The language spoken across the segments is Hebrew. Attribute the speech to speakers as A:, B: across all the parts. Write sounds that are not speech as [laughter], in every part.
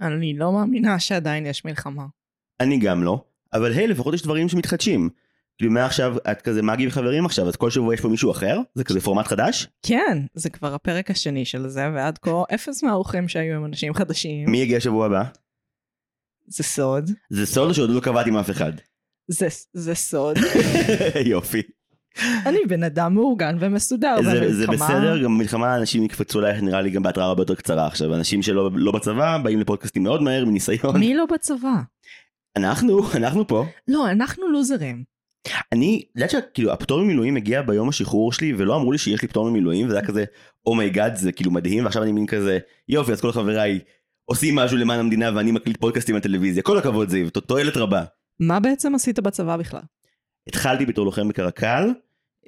A: אני לא מאמינה שעדיין יש מלחמה.
B: אני גם לא, אבל היי, לפחות יש דברים שמתחדשים. כאילו מעכשיו, את כזה מגי וחברים עכשיו, אז כל שבוע יש פה מישהו אחר? זה כזה פורמט חדש?
A: כן, זה כבר הפרק השני של זה, ועד כה אפס מהאורחים שהיו הם אנשים חדשים.
B: מי יגיע שבוע הבא?
A: זה סוד.
B: זה סוד שעוד לא קבעתי עם אף אחד.
A: זה, זה סוד. [laughs]
B: יופי.
A: אני בן אדם מאורגן ומסודר.
B: זה, זה
A: במלחמה-
B: בסדר, גם במלחמה אנשים יקפצו עלייך נראה לי גם בהתראה הרבה יותר קצרה עכשיו. אנשים שלא לא בצבא באים לפודקאסטים מאוד מהר מניסיון.
A: מי לא בצבא?
B: אנחנו, אנחנו פה.
A: לא, אנחנו לוזרים.
B: אני, יודעת שכאילו הפטור ממילואים הגיע ביום השחרור שלי ולא אמרו לי שיש לי פטור ממילואים וזה היה כזה oh my god זה כאילו מדהים ועכשיו אני מין כזה יופי אז כל חבריי עושים משהו למען המדינה ואני מקליט פודקאסטים בטלוויזיה כל הכבוד זיו תועלת רבה.
A: מה בעצם עשית בצבא בכלל?
B: התחלתי בתור לוחם בקרקל.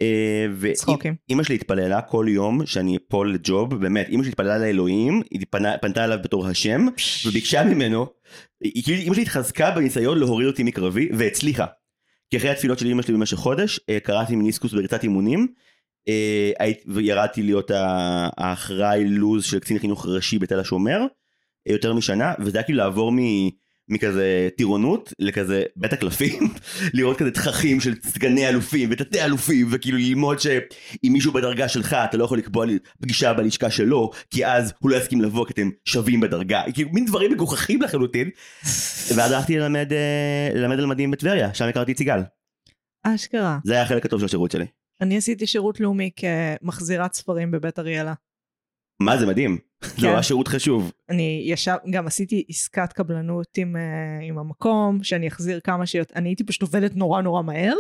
B: אה,
A: צחוקים.
B: ואימא שלי התפללה כל יום שאני אפול לג'וב באמת אימא שלי התפללה לאלוהים היא פנה, פנתה אליו בתור השם וביקשה ממנו כאילו אימא שלי התחזקה בניסיון להוריד אותי מקרבי והצליחה. כי אחרי התפילות של אמא שלי במשך חודש אה, קראתי מיניסקוס בריצת אימונים אה, וירדתי להיות האחראי לוז של קצין חינוך ראשי בתל השומר יותר משנה וזה היה כאילו לעבור מ... מכזה טירונות לכזה בית הקלפים [laughs] לראות כזה תככים של סגני אלופים ותתי אלופים וכאילו ללמוד שאם מישהו בדרגה שלך אתה לא יכול לקבוע פגישה בלשכה שלו כי אז הוא לא יסכים לבוא כי אתם שווים בדרגה כאילו מין דברים מגוחכים לחלוטין [laughs] ואז הלכתי ללמד אה, ללמד על מדים בטבריה שם הכרתי את סיגל
A: אשכרה.
B: זה היה החלק הטוב של השירות שלי
A: אני עשיתי שירות לאומי כמחזירת ספרים בבית אריאלה.
B: מה זה מדהים זה
A: כן.
B: היה שירות חשוב
A: אני ישב, גם עשיתי עסקת קבלנות עם, uh, עם המקום, שאני אחזיר כמה שיותר, אני הייתי פשוט עובדת נורא נורא מהר,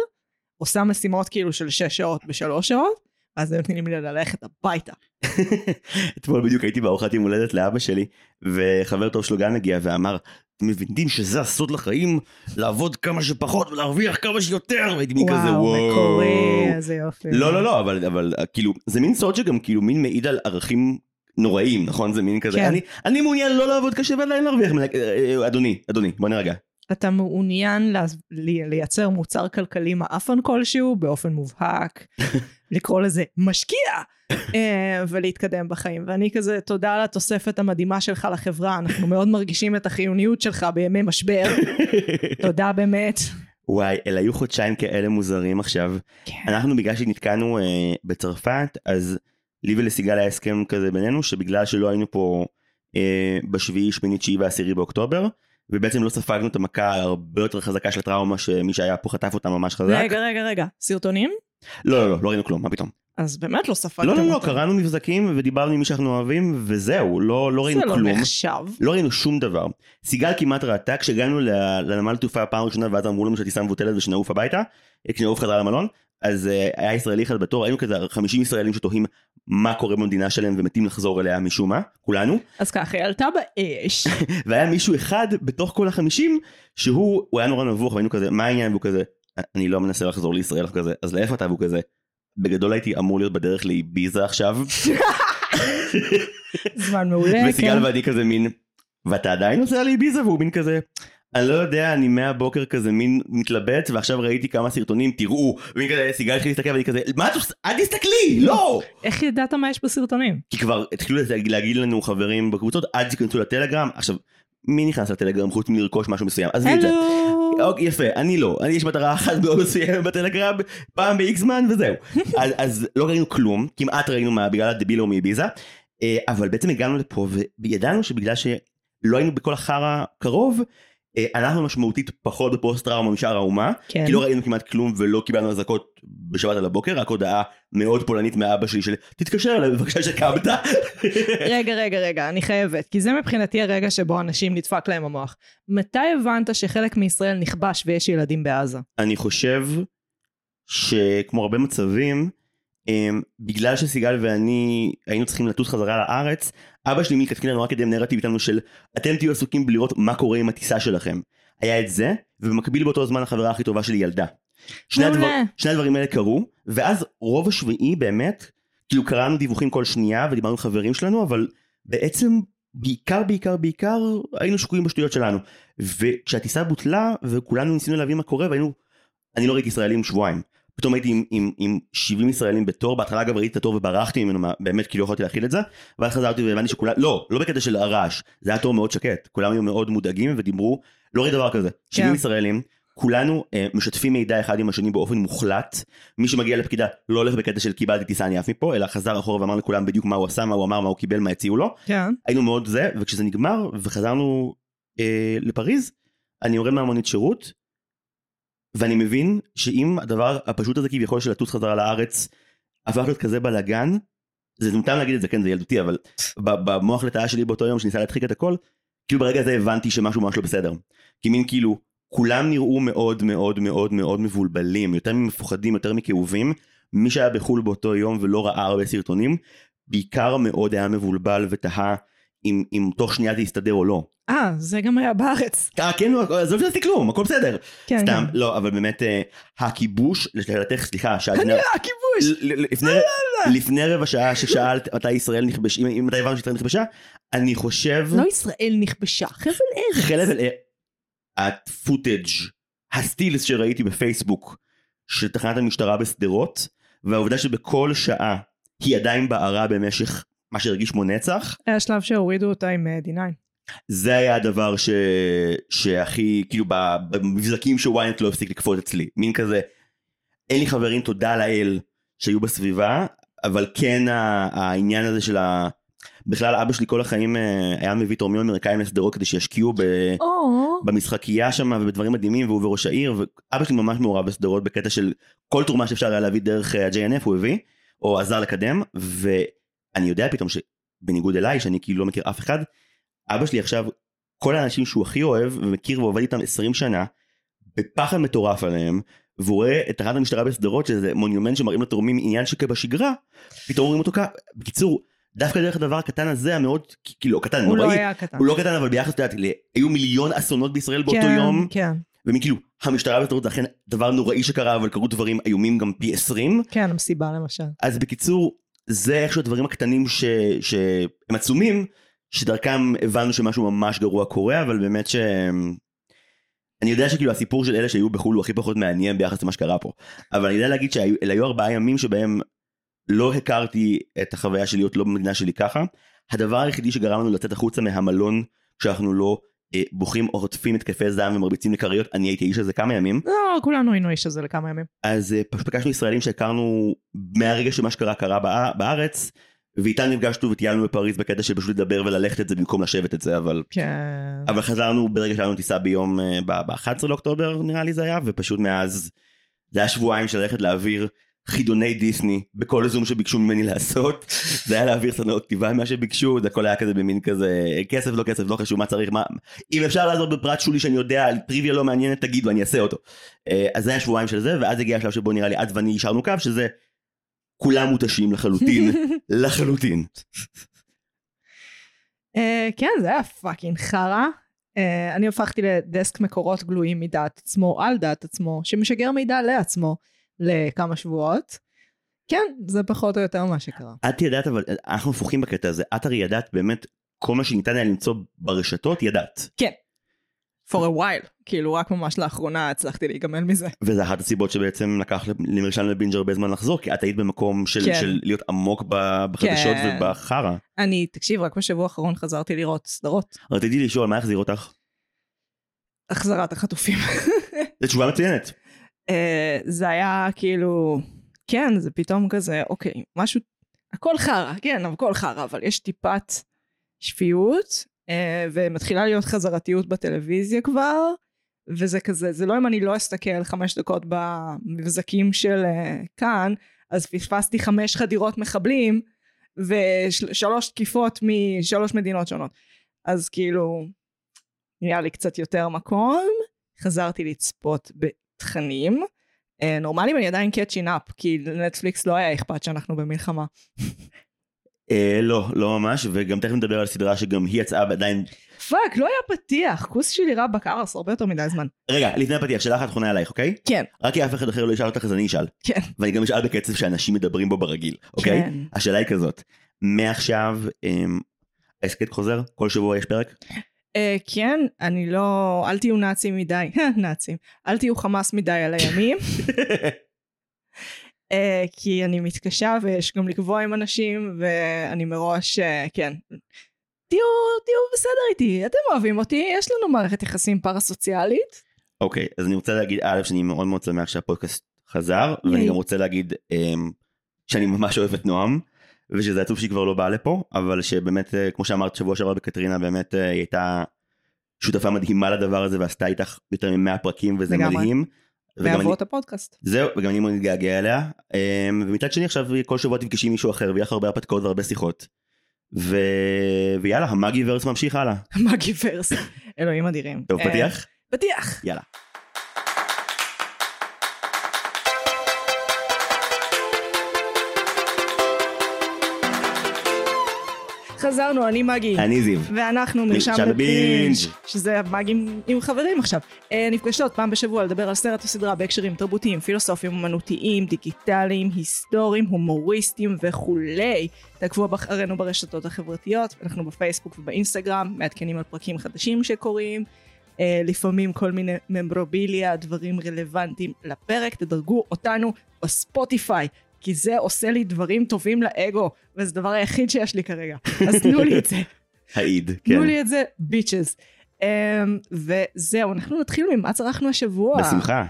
A: עושה משימות כאילו של שש שעות בשלוש שעות, ואז היו נותנים לי ללכת הביתה. [laughs]
B: אתמול בדיוק הייתי בארוחת יום הולדת לאבא שלי וחבר טוב שלו גם הגיע ואמר אתם מבינים שזה הסוד לחיים לעבוד כמה שפחות ולהרוויח כמה שיותר והייתי מין כזה
A: וואו,
B: וואו
A: מקורי, איזה יופי.
B: לא לא לא אבל אבל כאילו זה מין סוד שגם כאילו מין מעיד על ערכים נוראים נכון זה מין כזה
A: כן.
B: אני אני מעוניין לא לעבוד קשה ועדיין להרוויח מלא- אה, אה, אדוני אדוני בוא נרגע
A: אתה מעוניין לייצר מוצר כלכלי מעפן כלשהו באופן מובהק, [laughs] לקרוא לזה משקיע, אה, ולהתקדם בחיים. ואני כזה, תודה על התוספת המדהימה שלך לחברה, אנחנו מאוד מרגישים את החיוניות שלך בימי משבר, [laughs] תודה באמת.
B: וואי אלה היו חודשיים כאלה מוזרים עכשיו
A: כן.
B: אנחנו בגלל שנתקענו אה, בצרפת אז לי ולסיגל היה הסכם כזה בינינו שבגלל שלא היינו פה אה, בשביעי שמינית תשיעי ועשירי באוקטובר ובעצם לא ספגנו את המכה הרבה יותר חזקה של הטראומה שמי שהיה פה חטף אותה ממש חזק.
A: רגע, רגע, רגע, סרטונים?
B: לא לא לא לא ראינו כלום מה פתאום.
A: אז באמת לא ספגתם
B: לא לא לא
A: אותם.
B: קראנו מבזקים ודיברנו עם מי שאנחנו אוהבים וזהו לא לא ראינו
A: זה לא
B: כלום.
A: נחשב.
B: לא ראינו שום דבר. סיגל כמעט ראתה כשהגענו לנמל תעופה פעם ראשונה ואז אמרו לנו שהטיסה מבוטלת ושנעוף הביתה, כשנעוף חזרה למלון, אז אה, היה ישראלי אחד בתור, היינו כזה 50 ישראלים שתוהים מה קורה במדינה שלהם ומתים לחזור אליה משום מה, כולנו,
A: אז ככה, היא עלתה באש. [laughs]
B: והיה מישהו אחד בתוך כל החמישים שהוא הוא היה נורא נבוך והיינו כזה מה העניין והוא כזה אני לא מנסה לחזור לישראל אנחנו כזה אז לאיפה אתה והוא כזה בגדול הייתי אמור להיות בדרך לאביזה עכשיו [laughs]
A: זמן מעולה, כן.
B: וסיגל ואני כזה מין, ואתה עדיין נוסע לאביזה? והוא מין כזה, אני לא יודע, אני מהבוקר כזה מין מתלבט, ועכשיו ראיתי כמה סרטונים, תראו, ומין כזה, סיגל התחיל להסתכל ואני כזה, מה את עושה? אל תסתכלי, לא!
A: איך ידעת מה יש בסרטונים?
B: כי כבר התחילו להגיד לנו חברים בקבוצות, אל תיכנסו לטלגרם, עכשיו, מי נכנס לטלגרם חוץ מלרכוש משהו מסוים? עזבי את זה. אוקיי, יפה, אני לא. אני יש מטרה אחת מאוד מסוימת בטלגרם, פעם ב-X זמן וזהו. אז, אז לא ראינו כלום, כמעט ראינו מה, בגלל הדבילו מאביזה, אה, אבל בעצם הגענו לפה וידענו שבגלל שלא היינו בכל החרא קרוב, אנחנו משמעותית פחות בפוסט טראומה משאר האומה,
A: כן.
B: כי לא ראינו כמעט כלום ולא קיבלנו אזעקות בשבת על הבוקר, רק הודעה מאוד פולנית מאבא שלי של תתקשר אליי בבקשה שקמת. [laughs]
A: רגע, רגע, רגע, אני חייבת, כי זה מבחינתי הרגע שבו אנשים נדפק להם המוח. מתי הבנת שחלק מישראל נכבש ויש ילדים בעזה?
B: אני חושב שכמו הרבה מצבים, בגלל שסיגל ואני היינו צריכים לטוס חזרה לארץ, אבא שלי מלכתחילה נורא קידם נרטיב איתנו של אתם תהיו עסוקים בלראות מה קורה עם הטיסה שלכם. היה את זה, ובמקביל באותו זמן החברה הכי טובה שלי ילדה. שני. הדבר, שני הדברים האלה קרו, ואז רוב השביעי באמת, כאילו קראנו דיווחים כל שנייה ודיברנו עם חברים שלנו, אבל בעצם בעיקר בעיקר בעיקר היינו שקועים בשטויות שלנו. וכשהטיסה בוטלה וכולנו ניסינו להבין מה קורה והיינו, אני לא ראיתי ישראלים שבועיים. פתאום הייתי עם, עם, עם 70 ישראלים בתור, בהתחלה אגב ראיתי את התור וברחתי ממנו, באמת כי לא יכולתי להכיל את זה, ואז חזרתי והבנתי שכולם, לא, לא בקטע של הרעש, זה היה תור מאוד שקט, כולם היו מאוד מודאגים ודיברו, לא ראיתי דבר כזה, 70
A: כן.
B: ישראלים, כולנו אה, משתפים מידע אחד עם השני באופן מוחלט, מי שמגיע לפקידה לא הולך בקטע של קיבלתי טיסה אני עף מפה, אלא חזר אחורה ואמר לכולם בדיוק מה הוא עשה, מה הוא אמר, מה הוא קיבל, מה הציעו לו,
A: כן.
B: היינו מאוד זה, וכשזה נגמר וחזרנו אה, לפריז, אני יורד מהמונית שירות, ואני מבין שאם הדבר הפשוט הזה כביכול של לטוס חזרה לארץ, הפך להיות כזה בלאגן, זה מותר להגיד את זה, כן, זה ילדותי, אבל במוח לטאה שלי באותו יום שניסה להדחיק את הכל, כאילו ברגע הזה הבנתי שמשהו ממש לא בסדר. כי מין כאילו, כולם נראו מאוד מאוד מאוד מאוד מבולבלים, יותר ממפוחדים, יותר מכאובים. מי שהיה בחו"ל באותו יום ולא ראה הרבה סרטונים, בעיקר מאוד היה מבולבל ותהה אם, אם תוך שנייה זה יסתדר או לא.
A: אה, זה גם היה בארץ.
B: אה, כן, עזוב שעשיתי כלום, הכל בסדר.
A: כן,
B: סתם,
A: כן.
B: לא, אבל באמת, אה, הכיבוש, לשאלתך, סליחה.
A: כנראה הכיבוש.
B: ל- ל- לפני, לפני רבע שעה ששאלת מתי ישראל נכבש, אם- מתי הבנו שישראל נכבשה, אני חושב,
A: לא ישראל נכבשה, חבל ארץ.
B: חלק, הפוטאג', הסטילס שראיתי בפייסבוק של תחנת המשטרה בשדרות, והעובדה שבכל שעה היא עדיין בערה במשך מה שהרגיש כמו נצח,
A: היה שלב שהורידו אותה עם אה, D9.
B: זה היה הדבר ש... שהכי, כאילו במבזקים שוויינט לא הפסיק לקפוץ אצלי, מין כזה, אין לי חברים תודה לאל שהיו בסביבה, אבל כן העניין הזה של ה... בכלל אבא שלי כל החיים אה, היה מביא תורמים אמריקאים לשדרות כדי שישקיעו ב...
A: או,
B: במשחקייה שם ובדברים מדהימים והוא וראש העיר ואבא שלי ממש מעורב בשדרות בקטע של כל תרומה שאפשר היה להביא דרך אה, ה-JNF הוא הביא או עזר לקדם ואני יודע פתאום שבניגוד אליי שאני כאילו לא מכיר אף אחד אבא שלי עכשיו כל האנשים שהוא הכי אוהב ומכיר ועובד איתם 20 שנה בפחד מטורף עליהם והוא רואה את תחנת המשטרה בשדרות שזה מונומנט שמראים לתורמים עניין שכבשגרה פתאום רואים אותו כ... בקיצור דווקא דרך הדבר הקטן הזה המאוד כאילו קטן
A: הוא לא היה קטן.
B: הוא לא קטן אבל ביחס, את יודעת, ל- היו מיליון אסונות בישראל באותו
A: כן,
B: יום,
A: כן,
B: ומכאילו, המשטרה בשדרות זה אכן דבר נוראי שקרה, אבל קרו דברים איומים גם פי 20,
A: כן, המסיבה למשל.
B: אז בקיצור, זה איכשהו הדברים הקטנים ש... שהם עצומים, שדרכם הבנו שמשהו ממש גרוע קורה, אבל באמת ש... אני יודע שכאילו הסיפור של אלה שהיו בחו"ל הוא הכי פחות מעניין ביחס למה שקרה פה, אבל אני יודע להגיד שאלה היו ארבעה ימים שבהם לא הכרתי את החוויה של להיות לא במדינה שלי ככה. הדבר היחידי שגרם לנו לצאת החוצה מהמלון כשאנחנו לא בוכים או חוטפים התקפי זעם ומרביצים לכריות, אני הייתי האיש הזה כמה ימים,
A: לא, כולנו היינו איש הזה לכמה ימים.
B: אז אה, פשוט פגשנו ישראלים שהכרנו מהרגע שמה שקרה קרה בא- בארץ, ואיתם נפגשנו וטיילנו בפריז בקטע של פשוט לדבר וללכת את זה במקום לשבת את זה, אבל,
A: כן.
B: אבל חזרנו ברגע שהיה לנו טיסה ביום, ב-11 לאוקטובר נראה לי זה היה, ופשוט מאז, זה היה שבועיים של ללכת להעביר חידוני דיסני בכל זום שביקשו ממני לעשות, [laughs] זה היה להעביר סדנאות כתיבה מה שביקשו, זה הכל היה כזה במין כזה, כסף לא כסף לא חשוב מה צריך, מה, אם אפשר לעזור בפרט שולי שאני יודע, על טריוויה לא מעניינת תגידו אני אעשה אותו. אה, אז זה היה שבועיים של זה, ואז הגיע השלב שבו נראה לי את ואני השארנו קו, שזה כולם מותשים לחלוטין, [laughs] לחלוטין.
A: אה, כן, זה היה fucking חרא. אה, אני הפכתי לדסק מקורות גלויים מדעת עצמו על דעת עצמו, שמשגר מידע לעצמו לכמה שבועות. כן, זה פחות או יותר מה שקרה.
B: את ידעת אבל אנחנו הפוכים בקטע הזה את הרי ידעת באמת כל מה שניתן היה למצוא ברשתות ידעת
A: for a while, כאילו רק ממש לאחרונה הצלחתי להיגמל מזה.
B: וזה אחת הסיבות שבעצם לקח למרשם לבינג' הרבה זמן לחזור כי את היית במקום של,
A: כן.
B: של להיות עמוק בחדשות
A: כן.
B: ובחרא.
A: אני, תקשיב, רק בשבוע האחרון חזרתי לראות סדרות.
B: רציתי לשאול מה החזיר אותך?
A: החזרת החטופים.
B: זו תשובה מצוינת.
A: אה, זה היה כאילו, כן, זה פתאום כזה, אוקיי, משהו, הכל חרא, כן, הכל חרא, אבל יש טיפת שפיות, אה, ומתחילה להיות חזרתיות בטלוויזיה כבר, וזה כזה, זה לא אם אני לא אסתכל חמש דקות במבזקים של אה, כאן, אז פספסתי חמש חדירות מחבלים, ושלוש תקיפות משלוש מדינות שונות. אז כאילו, נהיה לי קצת יותר מקום, חזרתי לצפות בתכנים. אה, נורמלים אני עדיין catching up, כי לנטפליקס לא היה אכפת שאנחנו במלחמה.
B: אה, לא, לא ממש, וגם תכף נדבר על סדרה שגם היא יצאה ועדיין...
A: fuck, לא היה פתיח, כוס שלי רע בקרס הרבה יותר מדי זמן.
B: רגע, לפני הפתיח, שאלה אחת אחרונה עלייך, אוקיי?
A: כן,
B: רק כי אף אחד אחר לא ישאל אותך אז אני אשאל.
A: כן.
B: ואני גם אשאל בקצב שאנשים מדברים בו ברגיל, אוקיי?
A: כן.
B: השאלה היא כזאת, מעכשיו אמ, ההסכת חוזר? כל שבוע יש פרק?
A: אה, כן, אני לא, אל תהיו נאצים מדי, [laughs] נאצים, אל תהיו חמאס מדי על הימים. [laughs] אה, כי אני מתקשה ויש גם לקבוע עם אנשים, ואני מראש, אה, כן. תהיו, תהיו בסדר איתי, אתם אוהבים אותי, יש לנו מערכת יחסים פרסוציאלית.
B: אוקיי, אז אני רוצה להגיד, א', שאני מאוד מאוד שמח שהפודקאסט חזר, ואני
A: ייי.
B: גם רוצה להגיד אמ, שאני ממש אוהב את נועם, ושזה עצוב שהיא כבר לא באה לפה, אבל שבאמת, אה, כמו שאמרת שבוע שעבר בקטרינה, באמת אה, היא הייתה שותפה מדהימה לדבר הזה, ועשתה איתך יותר מ-100 פרקים, וזה
A: לגמרי.
B: מדהים. אני-
A: מאבות הפודקאסט.
B: זהו, וגם אני מאוד מתגעגע אליה. אמ, ומצד שני עכשיו כל שבוע תפגשי מישהו אחר, ויהיה לך הרבה הרפתקאות והרבה שיחות. ו... ויאללה, המאגי ורס ממשיך הלאה.
A: מגי ורס. אלוהים אדירים.
B: טוב,
A: אה,
B: פתיח?
A: פתיח.
B: יאללה.
A: חזרנו, אני מגי.
B: אני זיו.
A: ואנחנו מרשם לפינג'. שזה המאגים עם חברים עכשיו. אה, נפגשות פעם בשבוע לדבר על סרט או סדרה בהקשרים תרבותיים, פילוסופיים, אומנותיים, דיגיטליים, היסטוריים, הומוריסטיים וכולי. תעקבו אחרינו ברשתות החברתיות, אנחנו בפייסבוק ובאינסטגרם, מעדכנים על פרקים חדשים שקורים. אה, לפעמים כל מיני ממברוביליה, דברים רלוונטיים לפרק, תדרגו אותנו בספוטיפיי, כי זה עושה לי דברים טובים לאגו, וזה הדבר היחיד שיש לי כרגע. אז תנו לי את זה. [laughs]
B: העיד, כן.
A: תנו לי את זה, bitches. Um, וזהו, אנחנו נתחיל ממה צרכנו השבוע.
B: בשמחה.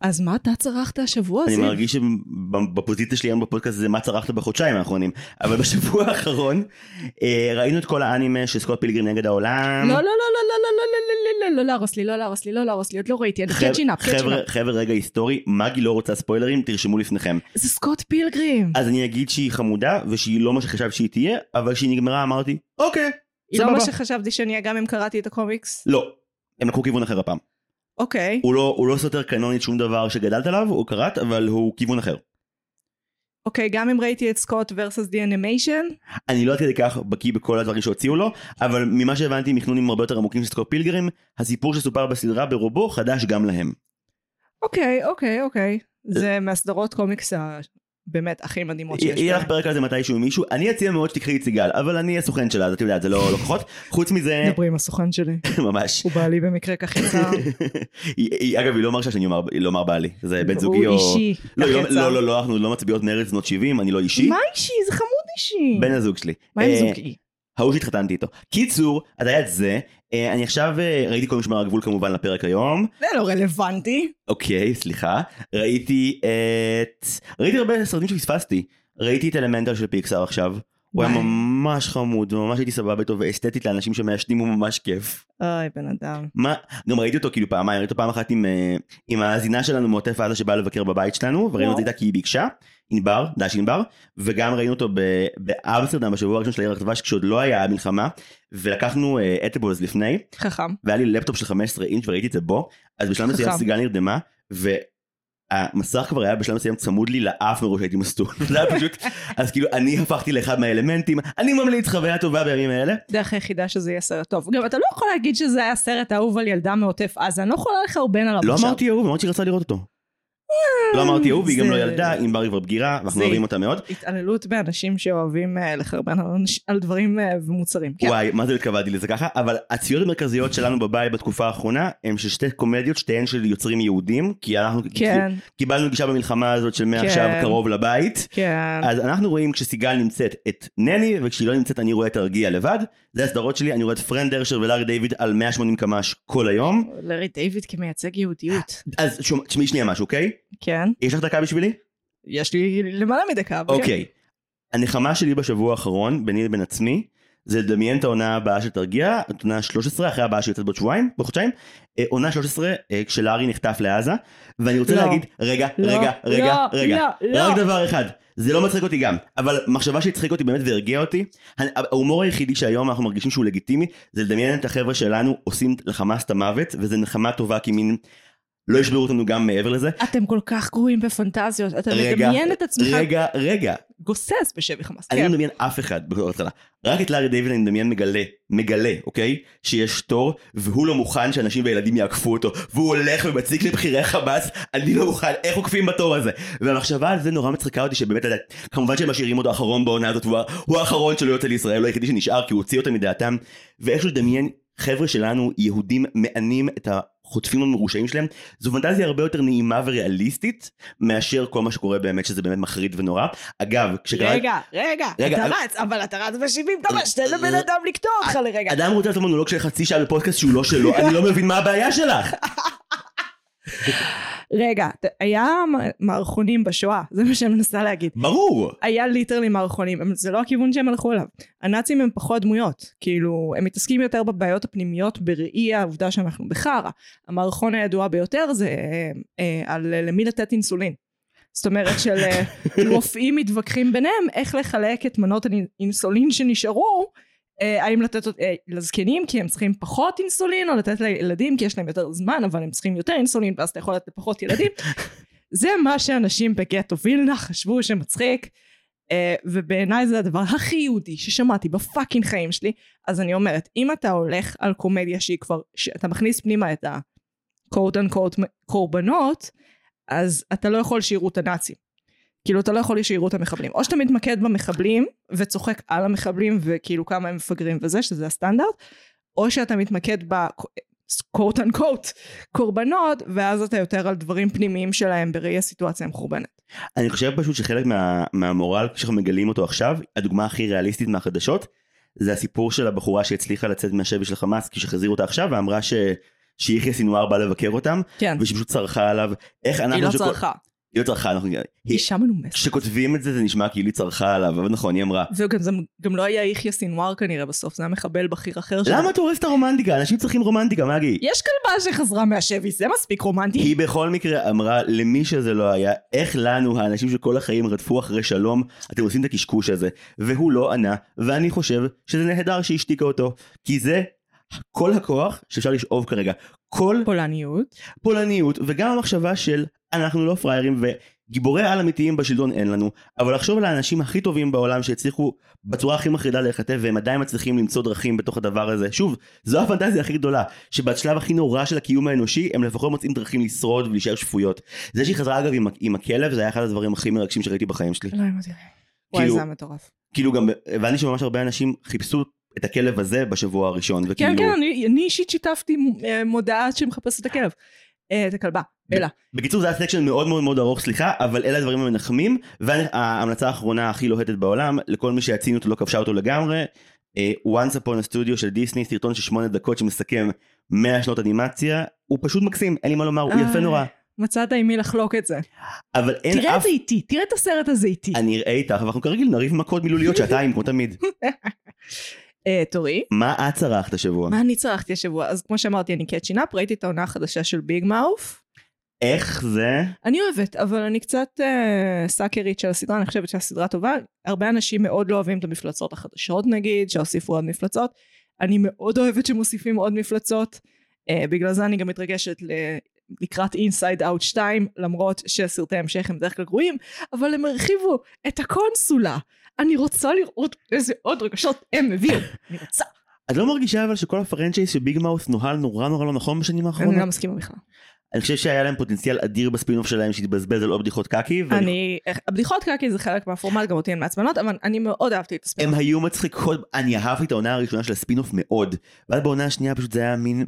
A: אז מה אתה צרכת השבוע
B: אני
A: הזה?
B: מרגיש שבפוזיציה שלי היום בפודקאסט זה מה צרכת בחודשיים האחרונים. אבל בשבוע האחרון אה, ראינו את כל האנימה של סקוט פילגרים נגד העולם.
A: לא, לא, לא, לא, לא, לא, לא, לא, לא, לא, לא להרוס לי, לא להרוס לי, לא להרוס לי, עוד לא ראיתי, אני
B: catching
A: up,
B: catching
A: up.
B: חבר'ה רגע היסטורי, מגי לא רוצה ספוילרים, תרשמו לפניכם.
A: זה סקוט פילגרים.
B: אז אני אגיד שהיא חמודה ושהיא לא מה שחשבתי שהיא תהיה, אבל כשהיא נגמרה אמרתי, אוקיי,
A: היא לא מה. שחשבתי שאני אהיה גם אם קראתי את הקומיקס.
B: לא, הם לקחו כיוון אחר הפעם.
A: אוקיי,
B: הוא לא, הוא לא סותר קנונית שום דבר שגדלת עליו, הוא קראת, אבל הוא כיוון אחר.
A: אוקיי, גם אם ראיתי את סקוט versus the animation,
B: אני לא עד כדי כך בקיא בכל הדברים שהוציאו לו, אבל ממה שהבנתי מחנונים הרבה יותר עמוקים של סקוט פילגרים, הסיפור שסופר בסדרה ברובו חדש גם להם.
A: אוקיי, אוקיי, אוקיי. זה מהסדרות קומיקס באמת הכי מדהימות שיש.
B: יהיה לך. פרק על זה מתישהו עם מישהו, אני אציע מאוד שתקחי את סיגל, אבל אני אהיה סוכן שלה, אז את יודעת, זה לא לקוחות. חוץ מזה,
A: דברי עם הסוכן שלי. [laughs]
B: ממש.
A: הוא בעלי במקרה כך יצא. [laughs]
B: היא- היא- אגב, היא לא מרשה שאני אומר- לא בעלי, זה בן זוגי
A: הוא
B: או...
A: אישי.
B: לא, לא-. לא, לא, לא, אנחנו לא מצביעות מרץ בנות 70, אני לא אישי.
A: מה אישי? זה חמוד אישי.
B: בן הזוג שלי.
A: מה עם
B: אה,
A: זוגי?
B: ההוא שהתחתנתי איתו. קיצור, את זה, אה, אני עכשיו אה, ראיתי כל משמר הגבול כמובן לפרק היום.
A: זה לא רלוונטי.
B: אוקיי, סליחה. ראיתי את... ראיתי הרבה סרטים שפספסתי. ראיתי את אלמנטל של פיקסאר עכשיו. הוא היה. ממש חמוד, וממש הייתי סבבה איתו, ואסתטית לאנשים שמעשנים הוא ממש כיף.
A: אוי, בן אדם.
B: מה, גם ראיתי אותו כאילו פעמיים, ראיתי אותו פעם אחת עם, אה, עם האזינה שלנו מעוטף עזה שבאה לבקר בבית שלנו, וראינו את זה איתה כי היא ביקשה, ענבר, דש ענבר, וגם ראינו אותו באמסטרדם בשבוע הראשון של העיר הדבש כשעוד לא היה מלחמה, ולקחנו אטבולס לפני,
A: חכם.
B: והיה לי לפטופ של 15 אינץ' וראיתי את זה בו, אז בשלב מסוים. סיגל נרדמה, והמסך כבר היה בשלב מסוים צמוד לי לאף מראש שהייתי מסטול, [laughs] זה היה פשוט, אז כאילו אני הפכתי לאחד מהאלמנטים, אני ממליץ חוויה טובה בימים האלה,
A: דרך היחידה שזה יהיה סרט טוב. גם אתה לא יכול להגיד שזה היה סרט אהוב על ילדה מעוטף עזה, אני לא יכולה לחרבן עליו
B: לא
A: עכשיו.
B: אמרתי אהוב, אמרתי שהיא רצתה לראות אותו. לא אמרתי אהוב, והיא גם לא ילדה, ענבר היא כבר בגירה, ואנחנו אוהבים אותה מאוד.
A: התעללות באנשים שאוהבים אה, לחרבן על דברים אה, ומוצרים. כן.
B: וואי, מה זה התכוונתי לזה ככה, אבל הציוד המרכזיות שלנו בבית בתקופה האחרונה, הם של שתי קומדיות, שתיהן של יוצרים יהודים, כי אנחנו
A: כן,
B: קיבלנו גישה במלחמה הזאת של
A: כן.
B: מעכשיו קרוב לבית.
A: כן.
B: אז אנחנו רואים כשסיגל נמצאת את נני, וכשהיא לא נמצאת אני רואה את הרגיע לבד. זה הסדרות שלי, אני רואה את פרנד דרשר ולארי דיוויד על 180 קמ"ש כל היום.
A: לארי דיוויד כמייצג יהודיות.
B: אז תשמעי שנייה משהו, אוקיי?
A: כן.
B: יש לך דקה בשבילי?
A: יש לי למעלה מדקה. כן.
B: אוקיי. הנחמה שלי בשבוע האחרון, ביני לבין עצמי, זה לדמיין את העונה הבאה של תרגיע, את עונה 13, אחרי הבאה שיוצאת בעוד שבועיים, בחודשיים. אה, עונה 13, אה, כשלארי נחטף לעזה, ואני רוצה
A: לא.
B: להגיד, רגע,
A: לא,
B: רגע, רגע,
A: לא,
B: רגע,
A: לא, לא.
B: רק דבר אחד, זה לא מצחיק אותי גם, אבל מחשבה שהצחיק אותי באמת והרגיע אותי, ההומור היחידי שהיום אנחנו מרגישים שהוא לגיטימי, זה לדמיין את החבר'ה שלנו עושים לחמאס את המוות, וזה נחמה טובה כי מין... לא ישברו אותנו גם מעבר לזה.
A: אתם כל כך גרועים בפנטזיות, אתה
B: רגע,
A: מדמיין את עצמך
B: רגע, רגע,
A: גוסס בשבי חמאס.
B: אני
A: כן.
B: לא מדמיין אף אחד בכל התחלה. רק את לארי דיוויד אני מדמיין מגלה, מגלה, אוקיי? שיש תור, והוא לא מוכן שאנשים וילדים יעקפו אותו, והוא הולך ומציק לבכירי חמאס, אני לא מוכן, איך עוקפים בתור הזה? והמחשבה על זה נורא מצחיקה אותי, שבאמת, כמובן שהם משאירים אותו אחרון בעונה הזאת, הוא ה- האחרון שלא יוצא לישראל, הוא היחידי שנשאר, כי הוא הוציא אותם מדעתם, ואיכשהו לדמיין חבר'ה שלנו, יהודים, מענים את החוטפים המרושעים שלהם, זו פנטזיה הרבה יותר נעימה וריאליסטית, מאשר כל מה שקורה באמת, שזה באמת מחריד ונורא. אגב, כשקרה...
A: רגע, רגע,
B: רגע,
A: אתה
B: אבל-
A: רץ, אבל אתה רץ ב-70 קמ"ש, תן לבן אדם לקטוע אותך לרגע.
B: אדם רוצה לעשות מונולוג של חצי שעה בפודקאסט שהוא לא שלו, אני לא מבין מה הבעיה שלך. [laughs]
A: רגע, היה מערכונים בשואה, זה מה שאני מנסה להגיד.
B: ברור.
A: היה ליטרלי מערכונים, זה לא הכיוון שהם הלכו אליו. הנאצים הם פחות דמויות, כאילו, הם מתעסקים יותר בבעיות הפנימיות בראי העובדה שאנחנו בחרא. המערכון הידוע ביותר זה אה, אה, על אה, למי לתת אינסולין. זאת אומרת של אה, [laughs] רופאים מתווכחים ביניהם איך לחלק את מנות האינסולין שנשארו, האם לתת אה, לזקנים כי הם צריכים פחות אינסולין, או לתת לילדים כי יש להם יותר זמן אבל הם צריכים יותר אינסולין ואז אתה יכול לתת לפחות ילדים. [laughs] זה מה שאנשים בגטו וילנה חשבו שמצחיק. Uh, ובעיניי זה הדבר הכי יהודי ששמעתי בפאקינג חיים שלי אז אני אומרת אם אתה הולך על קומדיה שהיא כבר שאתה מכניס פנימה את ה-quote unquote קורבנות אז אתה לא יכול שיראו את הנאצים כאילו אתה לא יכול שיראו את המחבלים או שאתה מתמקד במחבלים וצוחק על המחבלים וכאילו כמה הם מפגרים וזה שזה הסטנדרט או שאתה מתמקד ב... quote unquote קורבנות ואז אתה יותר על דברים פנימיים שלהם בראי הסיטואציה המחורבנת.
B: אני חושב פשוט שחלק מה, מהמורל שאנחנו מגלים אותו עכשיו, הדוגמה הכי ריאליסטית מהחדשות, זה הסיפור של הבחורה שהצליחה לצאת מהשבי של חמאס כשהחזירו אותה עכשיו ואמרה ש... שיחיא סינואר בא לבקר אותם
A: כן.
B: ושהיא פשוט צרחה עליו איך אנחנו
A: היא לא
B: שכל-
A: צרכה.
B: היא לא צרחה אנחנו היא...
A: אישה מנומסת.
B: כשכותבים את זה זה נשמע כאילו היא צרחה עליו אבל נכון היא אמרה
A: וגם זה גם לא היה יחיא סינואר כנראה בסוף, זה היה מחבל בכיר אחר שלו.
B: למה את הרומנטיקה אנשים צריכים רומנטיקה מגי
A: יש כלבה שחזרה מהשבי, זה מספיק רומנטי.
B: היא בכל מקרה אמרה למי שזה לא היה איך לנו האנשים שכל החיים רדפו אחרי שלום אתם עושים את הקשקוש הזה והוא לא ענה ואני חושב שזה נהדר שהיא השתיקה אותו כי זה כל הכוח שאפשר לשאוב כרגע כל
A: פולניות.
B: פולניות וגם המחשבה של אנחנו לא פראיירים וגיבורי על אמיתיים בשלטון אין לנו אבל לחשוב על האנשים הכי טובים בעולם שהצליחו בצורה הכי מחרידה להיכתב והם עדיין מצליחים למצוא דרכים בתוך הדבר הזה שוב זו הפנטזיה הכי גדולה שבשלב הכי נורא של הקיום האנושי הם לפחות מוצאים דרכים לשרוד ולהישאר שפויות זה שהיא חזרה אגב עם, עם הכלב זה היה אחד הדברים הכי מרגשים שראיתי בחיים שלי
A: לא הבנתי. וואי
B: כאילו-
A: זה היה מטורף.
B: כאילו גם הבנתי שממש הרבה אנשים חיפשו את הכלב הזה בשבוע הראשון
A: כן
B: וכאילו
A: כן, אני אני אישית שיתפתי אה, מודעה שמחפשת את הכלב. אה, את הכלבה, בלה.
B: בקיצור זה היה סקשן מאוד מאוד מאוד ארוך סליחה אבל אלה הדברים המנחמים וההמלצה האחרונה הכי לוהטת בעולם לכל מי שהציניות לא כבשה אותו לגמרי אה, Once Upon a Studio של דיסני סרטון של שמונה דקות שמסכם 100 שנות אנימציה הוא פשוט מקסים אין לי מה לומר הוא
A: אה.
B: יפה נורא
A: מצאת עם מי לחלוק את זה.
B: אבל אין
A: תראה את
B: אף
A: זה איתי, תראה את הסרט הזה איתי.
B: אני אראה איתך ואנחנו כרגיל נריב מכות מילוליות שעתיים כמו תמיד [laughs]
A: אה, תורי.
B: מה את צרחת השבוע
A: מה אני צרכתי השבוע? אז כמו שאמרתי, אני קאצ'ין אפ, ראיתי את העונה החדשה של ביג מאוף.
B: איך זה
A: אני אוהבת, אבל אני קצת אה, סאקרית של הסדרה, אני חושבת שהסדרה טובה. הרבה אנשים מאוד לא אוהבים את המפלצות החדשות נגיד, שהוסיפו עוד מפלצות. אני מאוד אוהבת שמוסיפים עוד מפלצות. אה, בגלל זה אני גם מתרגשת ל... לקראת Inside Out 2, למרות שסרטי המשך הם בדרך כלל גרועים, אבל הם הרחיבו את הקונסולה. אני רוצה לראות איזה עוד רגשות הם הביאו. אני רוצה.
B: את לא מרגישה אבל שכל ה franchise של ביג מאוס נוהל נורא נורא לא נכון בשנים
A: אני
B: האחרונות
A: לא מסכימה בכלל.
B: אני חושב שהיה להם פוטנציאל אדיר בספינוף שלהם שהתבזבז על עוד בדיחות קקי ואני
A: אני, הבדיחות קקי זה חלק מהפורמט, גם אותי הן מעצבנות, אבל אני מאוד אהבתי את הספינוף.
B: הם היו מצחיקות, אני אהבתי את העונה הראשונה של הספינוף מאוד, ואז בעונה השנייה פשוט זה היה מין,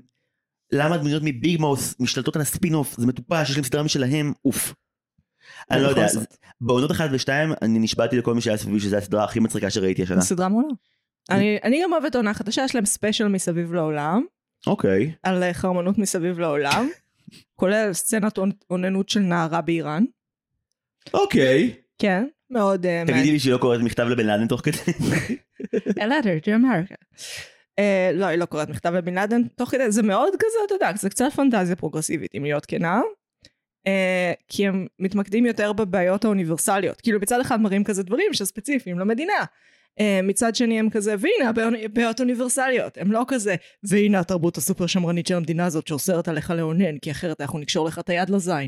B: למה הדמויות מביג מאוס משתלטות על הספינוף, זה מטופש, יש להם סדרה משלהם, אוף. אני לא יודע. בעונות אחת ושתיים אני נשבעתי לכל מי שהיה סביבי שזו הסדרה הכי מצחיקה שראיתי השנה.
A: סדרה מעולה. אני, אני גם אוהבת עונה חדשה, יש להם special מסביב לעולם,
B: אוקיי,
A: על אה, חרמנות מסביב לעולם, כולל סצנת אונ- אוננות של נערה באיראן.
B: אוקיי.
A: כן, מאוד... אה,
B: תגידי לי שהיא לא קוראת מכתב לבן לאדן תוך כדי. [laughs]
A: A letter to America. Uh, לא, היא לא קוראת מכתב לבן לאדן תוך כדי, זה מאוד כזה, אתה יודע, זה קצת פנטזיה פרוגרסיבית, אם להיות כנה. Uh, כי הם מתמקדים יותר בבעיות האוניברסליות. כאילו מצד אחד מראים כזה דברים שספציפיים למדינה. Uh, מצד שני הם כזה, והנה הבעיות- בעיות אוניברסליות. הם לא כזה, והנה התרבות הסופר שמרנית של המדינה הזאת שאוסרת עליך לאונן, כי אחרת אנחנו נקשור לך את היד לזין.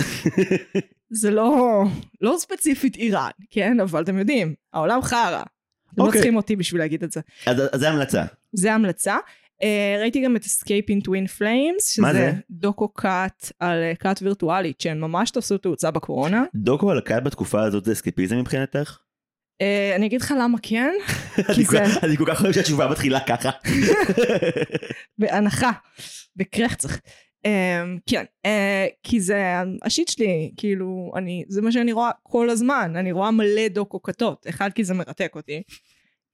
A: [laughs] זה לא, לא ספציפית איראן, כן? אבל אתם יודעים, העולם חרא. אתם לא
B: אוקיי.
A: צריכים אותי בשביל להגיד את זה.
B: אז אז זה המלצה.
A: זה המלצה. Uh, ראיתי גם את Escape in Twin Flames, שזה
B: זה?
A: דוקו קאט על אה, קאט וירטואלית, שהן ממש תפסו תאוצה בקורונה.
B: דוקו על הקאט בתקופה הזאת זה אסקפיזם מבחינתך?
A: Uh, אני אגיד לך למה כן, [laughs]
B: אני כל- כך אוהב שהתשובה מתחילה ככה.
A: בהנחה, בקרחצח. אמ, כן, אה, כי זה השיט שלי, כאילו, אני, זה מה שאני רואה כל הזמן, אני רואה מלא דוקו כתות, אחד כי זה מרתק אותי,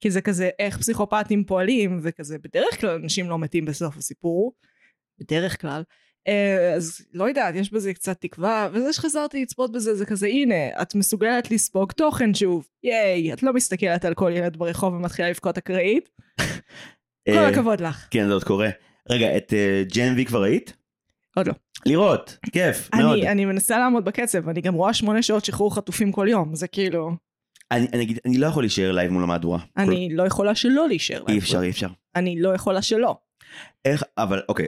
A: כי זה כזה איך פסיכופטים פועלים, וכזה בדרך כלל אנשים לא מתים בסוף הסיפור, בדרך כלל, אה, אז לא יודעת, יש בזה קצת תקווה, וזה שחזרתי לצפות בזה זה כזה, הנה, את מסוגלת לספוג תוכן שוב, ייי, את לא מסתכלת על כל ילד ברחוב ומתחילה לבכות אקראית, כל
B: אה,
A: הכבוד לך.
B: כן, זה עוד קורה. רגע, את אה, Gen V כבר ראית?
A: עוד לא.
B: לראות, כיף, מאוד.
A: אני, מנסה לעמוד בקצב, אני גם רואה שמונה שעות שחרור חטופים כל יום, זה כאילו,
B: אני אני אגיד, אני לא יכול להישאר live מול המהדורה.
A: אני לא יכולה שלא להישאר.
B: כל- אי אפשר, אי אפשר.
A: אני לא יכולה שלא.
B: איך, אבל אוקיי,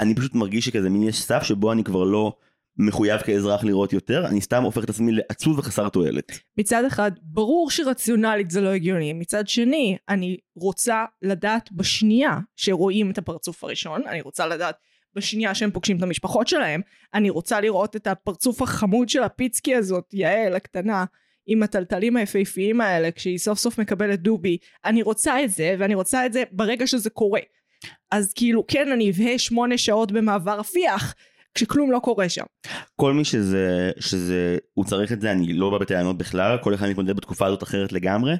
B: אני פשוט מרגיש שכזה מין יש סף שבו אני כבר לא מחויב כאזרח לראות יותר, אני סתם הופך את עצמי לעצוב וחסר תועלת.
A: מצד אחד, ברור שרציונלית זה לא הגיוני, מצד שני, אני רוצה לדעת בשנייה שרואים את הפרצוף הראשון, אני רוצה לדעת בשנייה שהם פוגשים את המשפחות שלהם, אני רוצה לראות את הפרצוף החמוד של הפיצקי הזאת, יעל הקטנה, עם הטלטלים היפהפיים האלה, כשהיא סוף סוף מקבלת דובי, אני רוצה את זה, ואני רוצה את זה ברגע שזה קורה. אז כאילו, כן, אני אבהה שמונה שעות במעבר רפיח, כשכלום לא קורה שם.
B: כל מי שזה, שזה, הוא צריך את זה, אני לא בא בטענות בכלל, כל אחד מתמודד בתקופה הזאת אחרת לגמרי.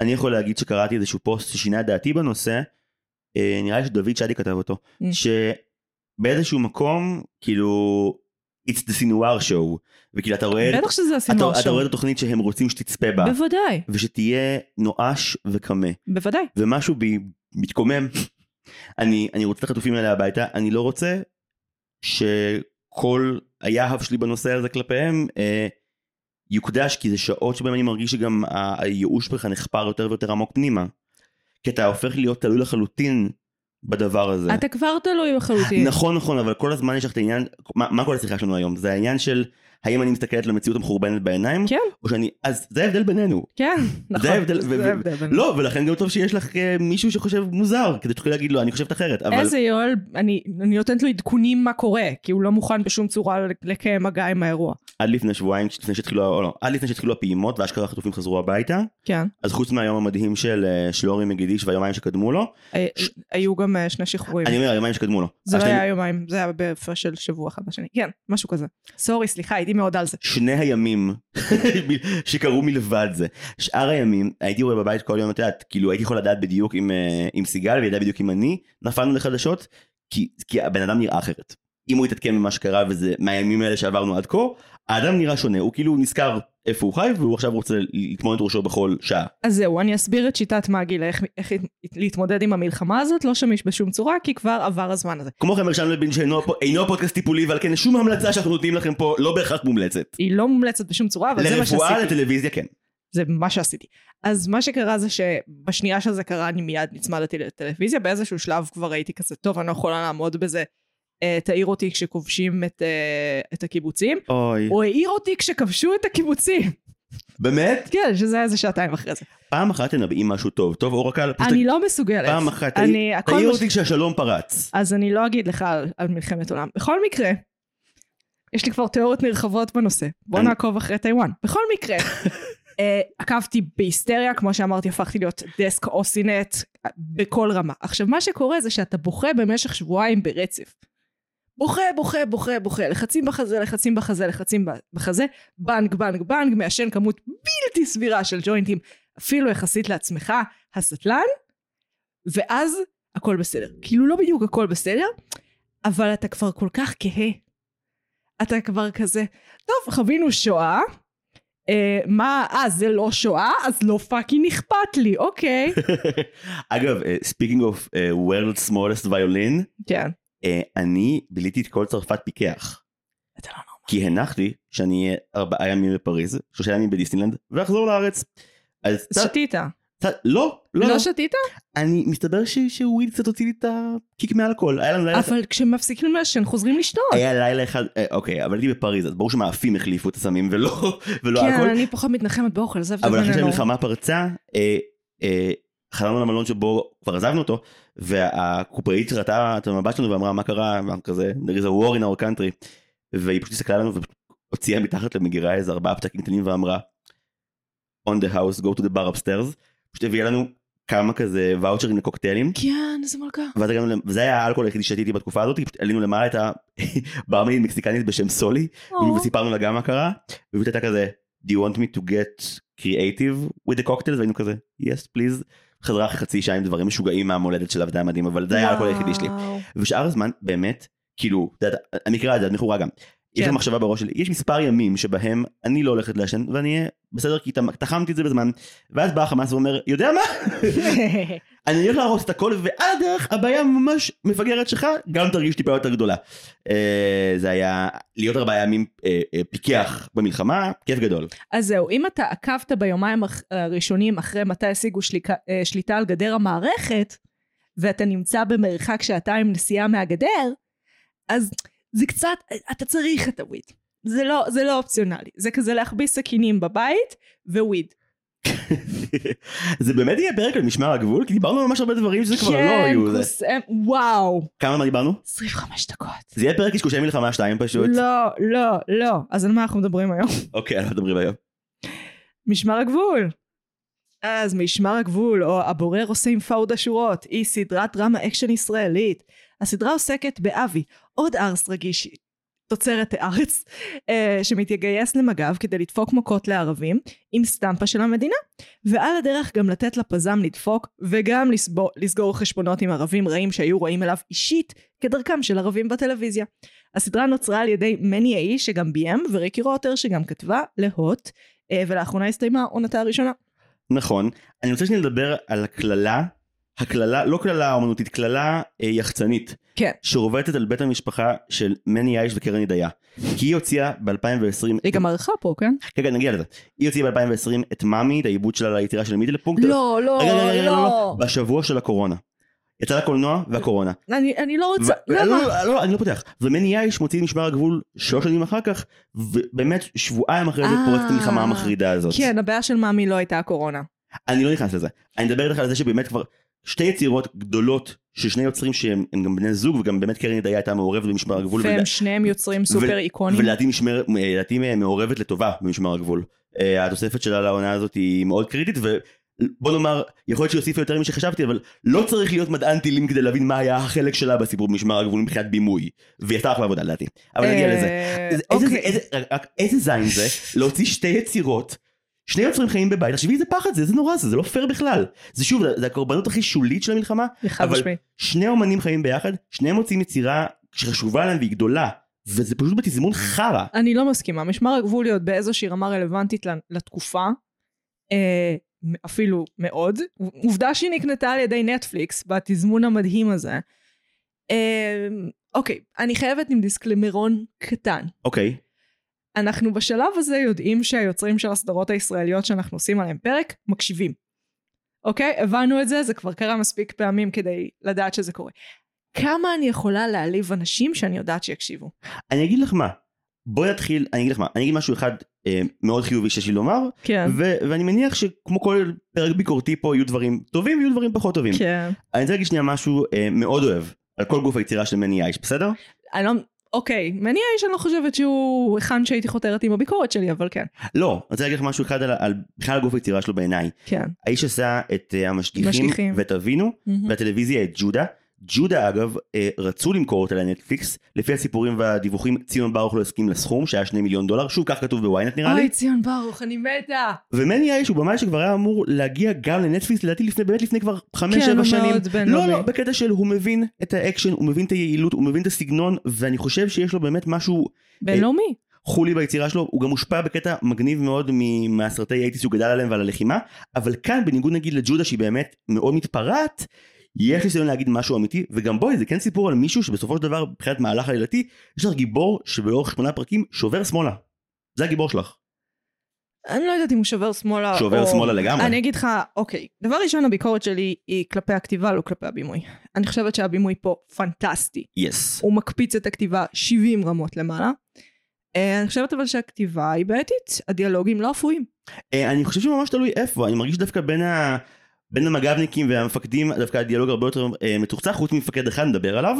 B: אני יכול להגיד שקראתי איזשהו פוסט ששינה את דעתי בנושא, אה, נראה לי שדוד שדי כתב אותו,
A: Mm.
B: שבאיזשהו מקום, כאילו, it's the Sinwar show, וכאילו אתה רואה,
A: בטח שזה
B: אתה,
A: הסינואר
B: אתה
A: שלו.
B: רואה את התוכנית שהם רוצים שתצפה בה,
A: בוודאי,
B: ושתהיה נואש וקמה.
A: בוודאי.
B: ומשהו בי מתקומם. אני, אני רוצה את החטופים האלה הביתה, אני לא רוצה שכל היהב שלי בנושא הזה כלפיהם אה, יוקדש, כי זה שעות שבהם אני מרגיש שגם הייאוש בך נחפר יותר ויותר עמוק פנימה. כי אתה הופך להיות תלוי לחלוטין בדבר הזה.
A: אתה כבר תלוי לחלוטין.
B: נכון נכון אבל כל הזמן יש לך את העניין מה, מה כל השיחה שלנו היום זה העניין של האם אני מסתכלת למציאות המחורבנת בעיניים
A: כן,
B: או שאני אז זה ההבדל בינינו
A: כן, נכון.
B: ההבדל,
A: זה ההבדל בינינו.
B: לא, ולכן גם טוב שיש לך אה, מישהו שחושב מוזר, כדי שתוכלי להגיד לו, אני חושבת אחרת, אבל...
A: איזה יואל, אני אני נותנת לו עדכונים מה קורה, כי הוא לא מוכן בשום צורה לקיים מגע עם האירוע.
B: עד לפני שבועיים, לפני שהתחילו, או לא, עד לפני שהתחילו הפעימות, ואשכרה החטופים חזרו הביתה,
A: כן.
B: אז חוץ מהיום המדהים של אה, שלורי מגידיש והיומיים שקדמו לו,
A: אה, היו גם שני שחרורים.
B: אני אומר, היומיים שקדמו לו.
A: זה לא היה יומיים, זה היה בהפרש של שבוע אחד בשני. כן, משהו כזה. סורי, סליחה, הייתי מאוד על זה.
B: שני הימים [laughs] שקרו מלבד זה. שאר הימים, הייתי רואה בבית כל יום, את יודעת, כאילו הייתי יכול לדעת בדיוק עם, אה, עם סיגל, וידע בדיוק עם אני, נפלנו לחדשות, כי, כי הבן אדם נראה אחרת. אם הוא יתעדכן ממה שקרה וזה מהימים האלה שעברנו עד כה, האדם נראה שונה, הוא כאילו נזכר איפה הוא חי, והוא עכשיו רוצה לטמון את ראשו בכל שעה.
A: אז זהו, אני אסביר את שיטת מגי לאיך איך להתמודד עם המלחמה הזאת, לא שמיש בשום צורה, כי כבר עבר הזמן הזה.
B: כמו כן מרשם לבין שאינו אינו פודקאסט טיפולי, ועל כן שום המלצה שאנחנו נותנים לכם פה לא בהכרח מומלצת.
A: היא לא מומלצת בשום צורה, אבל זה מה
B: לרפואה,
A: שעשיתי.
B: לטלוויזיה, כן.
A: זה מה שעשיתי. אז מה שקרה זה שבשנייה שזה קרה אני מיד נצמדתי לטלוויזיה, באיזשהו שלב כבר הייתי כזה, טוב, אני לא יכולה לעמוד בזה. אה, תעיר אותי כשכובשים את, אה, את הקיבוצים.
B: אוי.
A: הוא העיר אותי כשכבשו את הקיבוצים.
B: באמת?
A: כן, שזה היה איזה שעתיים אחרי זה.
B: פעם אחת תנבאים משהו טוב. טוב, אורקל, פשוט
A: אני לא מסוגלת.
B: פעם אחת,
A: אני,
B: תעיר- אותי כשהשלום פרץ.
A: אז אני לא אגיד לך על, על מלחמת עולם. בכל מקרה, יש לי כבר תיאוריות נרחבות בנושא. בוא
B: אני-
A: נעקוב אחרי טיוואן. בכל מקרה, [laughs] אה, עקבתי בהיסטריה, כמו שאמרתי, הפכתי להיות דסק אוסינט בכל רמה. עכשיו, מה שקורה זה שאתה בוכה במשך שבועיים ברצף. בוכה, בוכה, בוכה, בוכה, לחצים בחזה, לחצים בחזה, לחצים בחזה, bang, bang, bang, מעשן כמות בלתי סבירה של ג'וינטים, אפילו יחסית לעצמך, מסטלן, ואז הכל בסדר. כאילו לא בדיוק הכל בסדר, אבל אתה כבר כל כך כהה. אתה כבר כזה, טוב, חווינו שואה, אה, מה, אה, זה לא שואה? אז לא fucking אכפת לי, אוקיי. [laughs]
B: אגב, אה, speaking of אה, world's smallest violin,
A: כן.
B: אה, אני ביליתי את כל צרפת פיקח.
A: אתה לא נורמל.
B: כי הנחתי שאני אהיה ארבעה ימים בפריז, שלושה ימים בדיסנילנד, ואחזור לארץ. אז
A: שתית.
B: לא, לא,
A: לא
B: לא.
A: שתית?
B: אני, מסתבר ש- שוויד קצת הוציא לי את הקיק מעל הכל. היה לנו לילה...
A: אבל כשמפסיקים לעשן חוזרים לשתות.
B: היה לילה אחד, אה, אוקיי, אבל הייתי בפריז, אז ברור שמאפים החליפו את הסמים ולא, ולא
A: כן. אני פחות מתנחמת באוכל, זה הבדל
B: אבל אחרי. שהמלחמה פרצה, אה, חזרנו למלון שבו כבר עזבנו אותו, והקופאית ראתה את המבט שלנו ואמרה מה קרה, ואמרנו כזה, there is a war in our country, והיא פשוט הסתכלה עלינו והוציאה מתחת למגירה איזה ארבעה פתקים קטנים ואמרה, on the house, go to the bar upstairs, פשוט הביאה לנו כמה כזה ואוצ'רים לקוקטיילים.
A: כן, איזה מלכה.
B: ואז הגענו, וזה היה האלכוהול היחידי ששתיתי בתקופה הזאת, פשוט עלינו למעלה את הברמנית מקסיקנית בשם סולי,
A: או.
B: וסיפרנו לה גם מה קרה, והיא הייתה כזה, do you want me to get creative with the cocktails, והיינו כזה, yes please, חזרה אחרי חצי שעה עם דברים משוגעים מהמולדת שלה, וזה היה מדהים, אבל זה היה האלכוהול היחידי שלי. ושאר הזמן, באמת, כאילו, את יודעת, המקרה הזה, את מכורה גם. יש
A: כן.
B: לי מחשבה בראש שלי, יש מספר ימים שבהם אני לא הולכת לעשן, ואני אהיה בסדר, כי תחמתי את זה בזמן, ואז בא החמאס ואומר, יודע מה? [laughs] אני הולך להרוס את הכל, ועל הדרך הבעיה ממש מפגרת שלך, גם תרגיש טיפה יותר גדולה. אה, זה היה להיות ארבעה ימים אה, אה, פיקח במלחמה, כיף גדול.
A: אז זהו, אם אתה עקבת ביומיים הראשונים אחרי מתי השיגו שליקה, שליטה על גדר המערכת, ואתה נמצא במרחק שעתיים נסיעה מהגדר, אז זה קצת, אתה צריך את הוויד. זה לא, זה לא אופציונלי. זה כזה להחביא סכינים בבית ווויד. [laughs]
B: זה באמת יהיה פרק על משמר הגבול, כי דיברנו ממש הרבה דברים שזה כבר לא היו. זה-
A: קוסם, וואו,
B: כמה מה דיברנו?
A: 25 דקות.
B: זה יהיה פרק קשקושי מלחמה 2 פשוט.
A: לא, לא, לא. אז על מה אנחנו מדברים היום? [laughs]
B: אוקיי, על מה מדברים היום?
A: משמר הגבול. אז משמר הגבול, או הבורר עושה עם פאודה שורות, היא סדרת דרמה אקשן ישראלית. הסדרה עוסקת באבי, עוד ארס רגיש, תוצרת הארץ, אה, שמתגייס למג"ב כדי לדפוק מכות לערבים, עם סטמפה של המדינה, ועל הדרך גם לתת לפזם לדפוק, וגם לסבור, לסגור חשבונות עם ערבים רעים שהיו רואים אליו אישית, כדרכם של ערבים בטלוויזיה. הסדרה נוצרה על ידי מני האיש שגם ביים, וריקי רוטר שגם כתבה להוט, אה, ולאחרונה הסתיימה עונתה הראשונה.
B: נכון. אני רוצה שניה לדבר על הקללה, הקללה, לא קללה אומנותית, קללה אה, יחצנית,
A: כן.
B: שרובטת על בית המשפחה של מני אייש וקרן ידיה. כי היא הוציאה ב-2020,
A: היא גם ערכה פה, כן?
B: כן, כן, נגיע לזה. היא הוציאה ב-2020 את מאמי, את העיבוד שלה ליצירה של מידל פונקט.
A: לא, לא,
B: לא, לא,
A: לא.
B: בשבוע של הקורונה. יצא לקולנוע והקורונה.
A: אני אני לא רוצה,
B: ו- לא,
A: למה?
B: לא, לא, אני לא פותח. ומני אייש מוציא את משמר הגבול שלוש שנים אחר כך, ובאמת שבועיים אחרי זה
A: אה,
B: פורצת המלחמה המחרידה הזאת.
A: כן, הבעיה של מאמי לא הייתה הקורונה.
B: אני לא נכנס לזה. אני מדבר איתך על זה שבאמת כבר שתי יצירות גדולות של שני יוצרים שהם הם גם בני זוג וגם באמת קרן ידיה הייתה מעורבת במשמר הגבול. ולה-
A: והם שניהם יוצרים סופר איקונים.
B: ולדעתי משמר- לדעתי מעורבת לטובה במשמר הגבול. אה, התוספת שלה לעונה הזאת היא מאוד קריטית ובוא נאמר יכול להיות שהיא הוסיפה יותר ממה שחשבתי אבל לא צריך להיות מדען טילים כדי להבין מה היה החלק שלה בסיפור במשמר הגבול מבחינת בימוי. והיא עשתה אחלה עבודה לדעתי. אבל נגיע לזה.
A: אה, אוקיי.
B: איזה זין זה להוציא שתי יצירות, שני יוצרים חיים בבית, תחשבי איזה פחד זה, איזה נורא זה, זה לא פייר בכלל. זה שוב, זה, זה הקורבנות הכי שולית של המלחמה, אבל-
A: משמעית.
B: שני אומנים חיים ביחד, שניהם מוצאים יצירה שחשובה להם והיא גדולה, וזה פשוט בתזמון חרא.
A: אני לא מסכימה. משמר הגבול להיות באיזושהי רמה רלוונטית לתקופה, אה, אפילו מאוד. עובדה שהיא נקנתה על ידי נטפליקס בתזמון המדהים הזה. אה, אוקיי, אני חייבת עם דיסקלמרון קטן.
B: אוקיי,
A: אנחנו בשלב הזה יודעים שהיוצרים של הסדרות הישראליות שאנחנו עושים עליהם פרק, מקשיבים. אוקיי? הבנו את זה, זה כבר קרה מספיק פעמים כדי לדעת שזה קורה. כמה אני יכולה להעליב אנשים שאני יודעת שיקשיבו?
B: אני אגיד לך מה, בואי נתחיל, אני אגיד לך מה, אני אגיד משהו אחד אה, מאוד חיובי שיש לי לומר,
A: כן.
B: ו- ואני מניח שכמו כל פרק ביקורתי פה יהיו דברים טובים ויהיו דברים פחות טובים.
A: כן.
B: אני רוצה להגיד שנייה משהו אה, מאוד אוהב, על כל גוף היצירה של מני אייש, בסדר?
A: אני לא... אוקיי, מני האיש אני לא חושבת שהוא היכן שהייתי חותרת עם הביקורת שלי, אבל כן.
B: לא, אני רוצה להגיד לך משהו אחד על, על בכלל הגוף יצירה שלו בעיניי.
A: כן.
B: האיש עשה את אה, המשגיחים
A: משגיחים.
B: ואת אבינו,
A: מהמם.
B: והטלוויזיה את ג'ודה. ג'ודה אגב אה, רצו למכור אותה לנטפליקס, לפי הסיפורים והדיווחים ציון ברוך לא הסכים לסכום שהיה 2 מיליון דולר, שוב כך כתוב בוויינט נראה לי.
A: אוי, ציון ברוך, אני מתה.
B: ומני האיש הוא במאי שכבר היה אמור להגיע גם לנטפליקס לדעתי לפני באמת לפני כבר 5-7
A: כן, הוא
B: שנים.
A: מאוד
B: לא. לא בקטע של הוא מבין את האקשן, הוא מבין את היעילות, הוא מבין את הסגנון, ואני חושב שיש לו באמת משהו
A: בינלאומי.
B: חולי ביצירה שלו, הוא גם מושפע בקטע מגניב מאוד מהסרטי אייטיס שהוא גדל עליהם ועל הלחימה, אבל כאן בניגוד נגיד לג'ודה שהיא באמת מאוד מתפרעת, יש ניסיון להגיד משהו אמיתי, וגם בואי זה כן סיפור על מישהו שבסופו של דבר מבחינת מהלך עלילתי, יש לך גיבור שבאורך שמונה פרקים שובר שמאלה. זה הגיבור שלך.
A: אני לא יודעת אם הוא שובר שמאלה
B: שובר
A: או...
B: שמאלה לגמרי.
A: אני אגיד לך, אוקיי, דבר ראשון הביקורת שלי היא כלפי הכתיבה, לא כלפי הבימוי. אני חושבת שהבימוי פה פנטסטי.
B: יס.
A: הוא מקפיץ את הכתיבה 70 רמות למעלה. אה, אני חושבת אבל שהכתיבה היא בעייתית, הדיאלוגים לא אפויים.
B: אה, אני חושב שממש תלוי איפה, אני מרגיש דווקא בין ה... בין המג"בניקים והמפקדים דווקא הדיאלוג הרבה יותר אה, מתוחצח חוץ ממפקד אחד נדבר עליו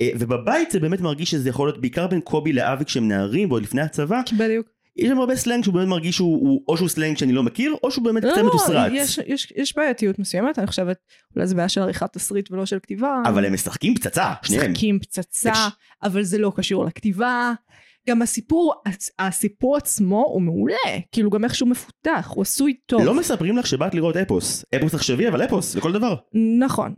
B: אה, ובבית זה באמת מרגיש שזה יכול להיות בעיקר בין קובי לאבי כשהם נערים ועוד לפני הצבא
A: בדיוק.
B: יש שם הרבה סלנג שהוא באמת מרגיש שהוא, הוא, או שהוא סלנג שאני לא מכיר, או שהוא באמת קצת
A: לא,
B: מתוסרט.
A: יש, יש, יש בעייתיות מסוימת, אני חושבת, אולי זה בעיה של עריכת תסריט ולא של כתיבה.
B: אבל הם משחקים פצצה, שניהם.
A: משחקים פצצה, אבל זה לא קשור לכתיבה. גם הסיפור, הסיפור עצמו הוא מעולה, כאילו גם איך שהוא מפותח, הוא עשוי טוב.
B: לא מספרים לך שבאת לראות אפוס. אפוס עכשווי, אבל אפוס, לכל דבר.
A: נכון,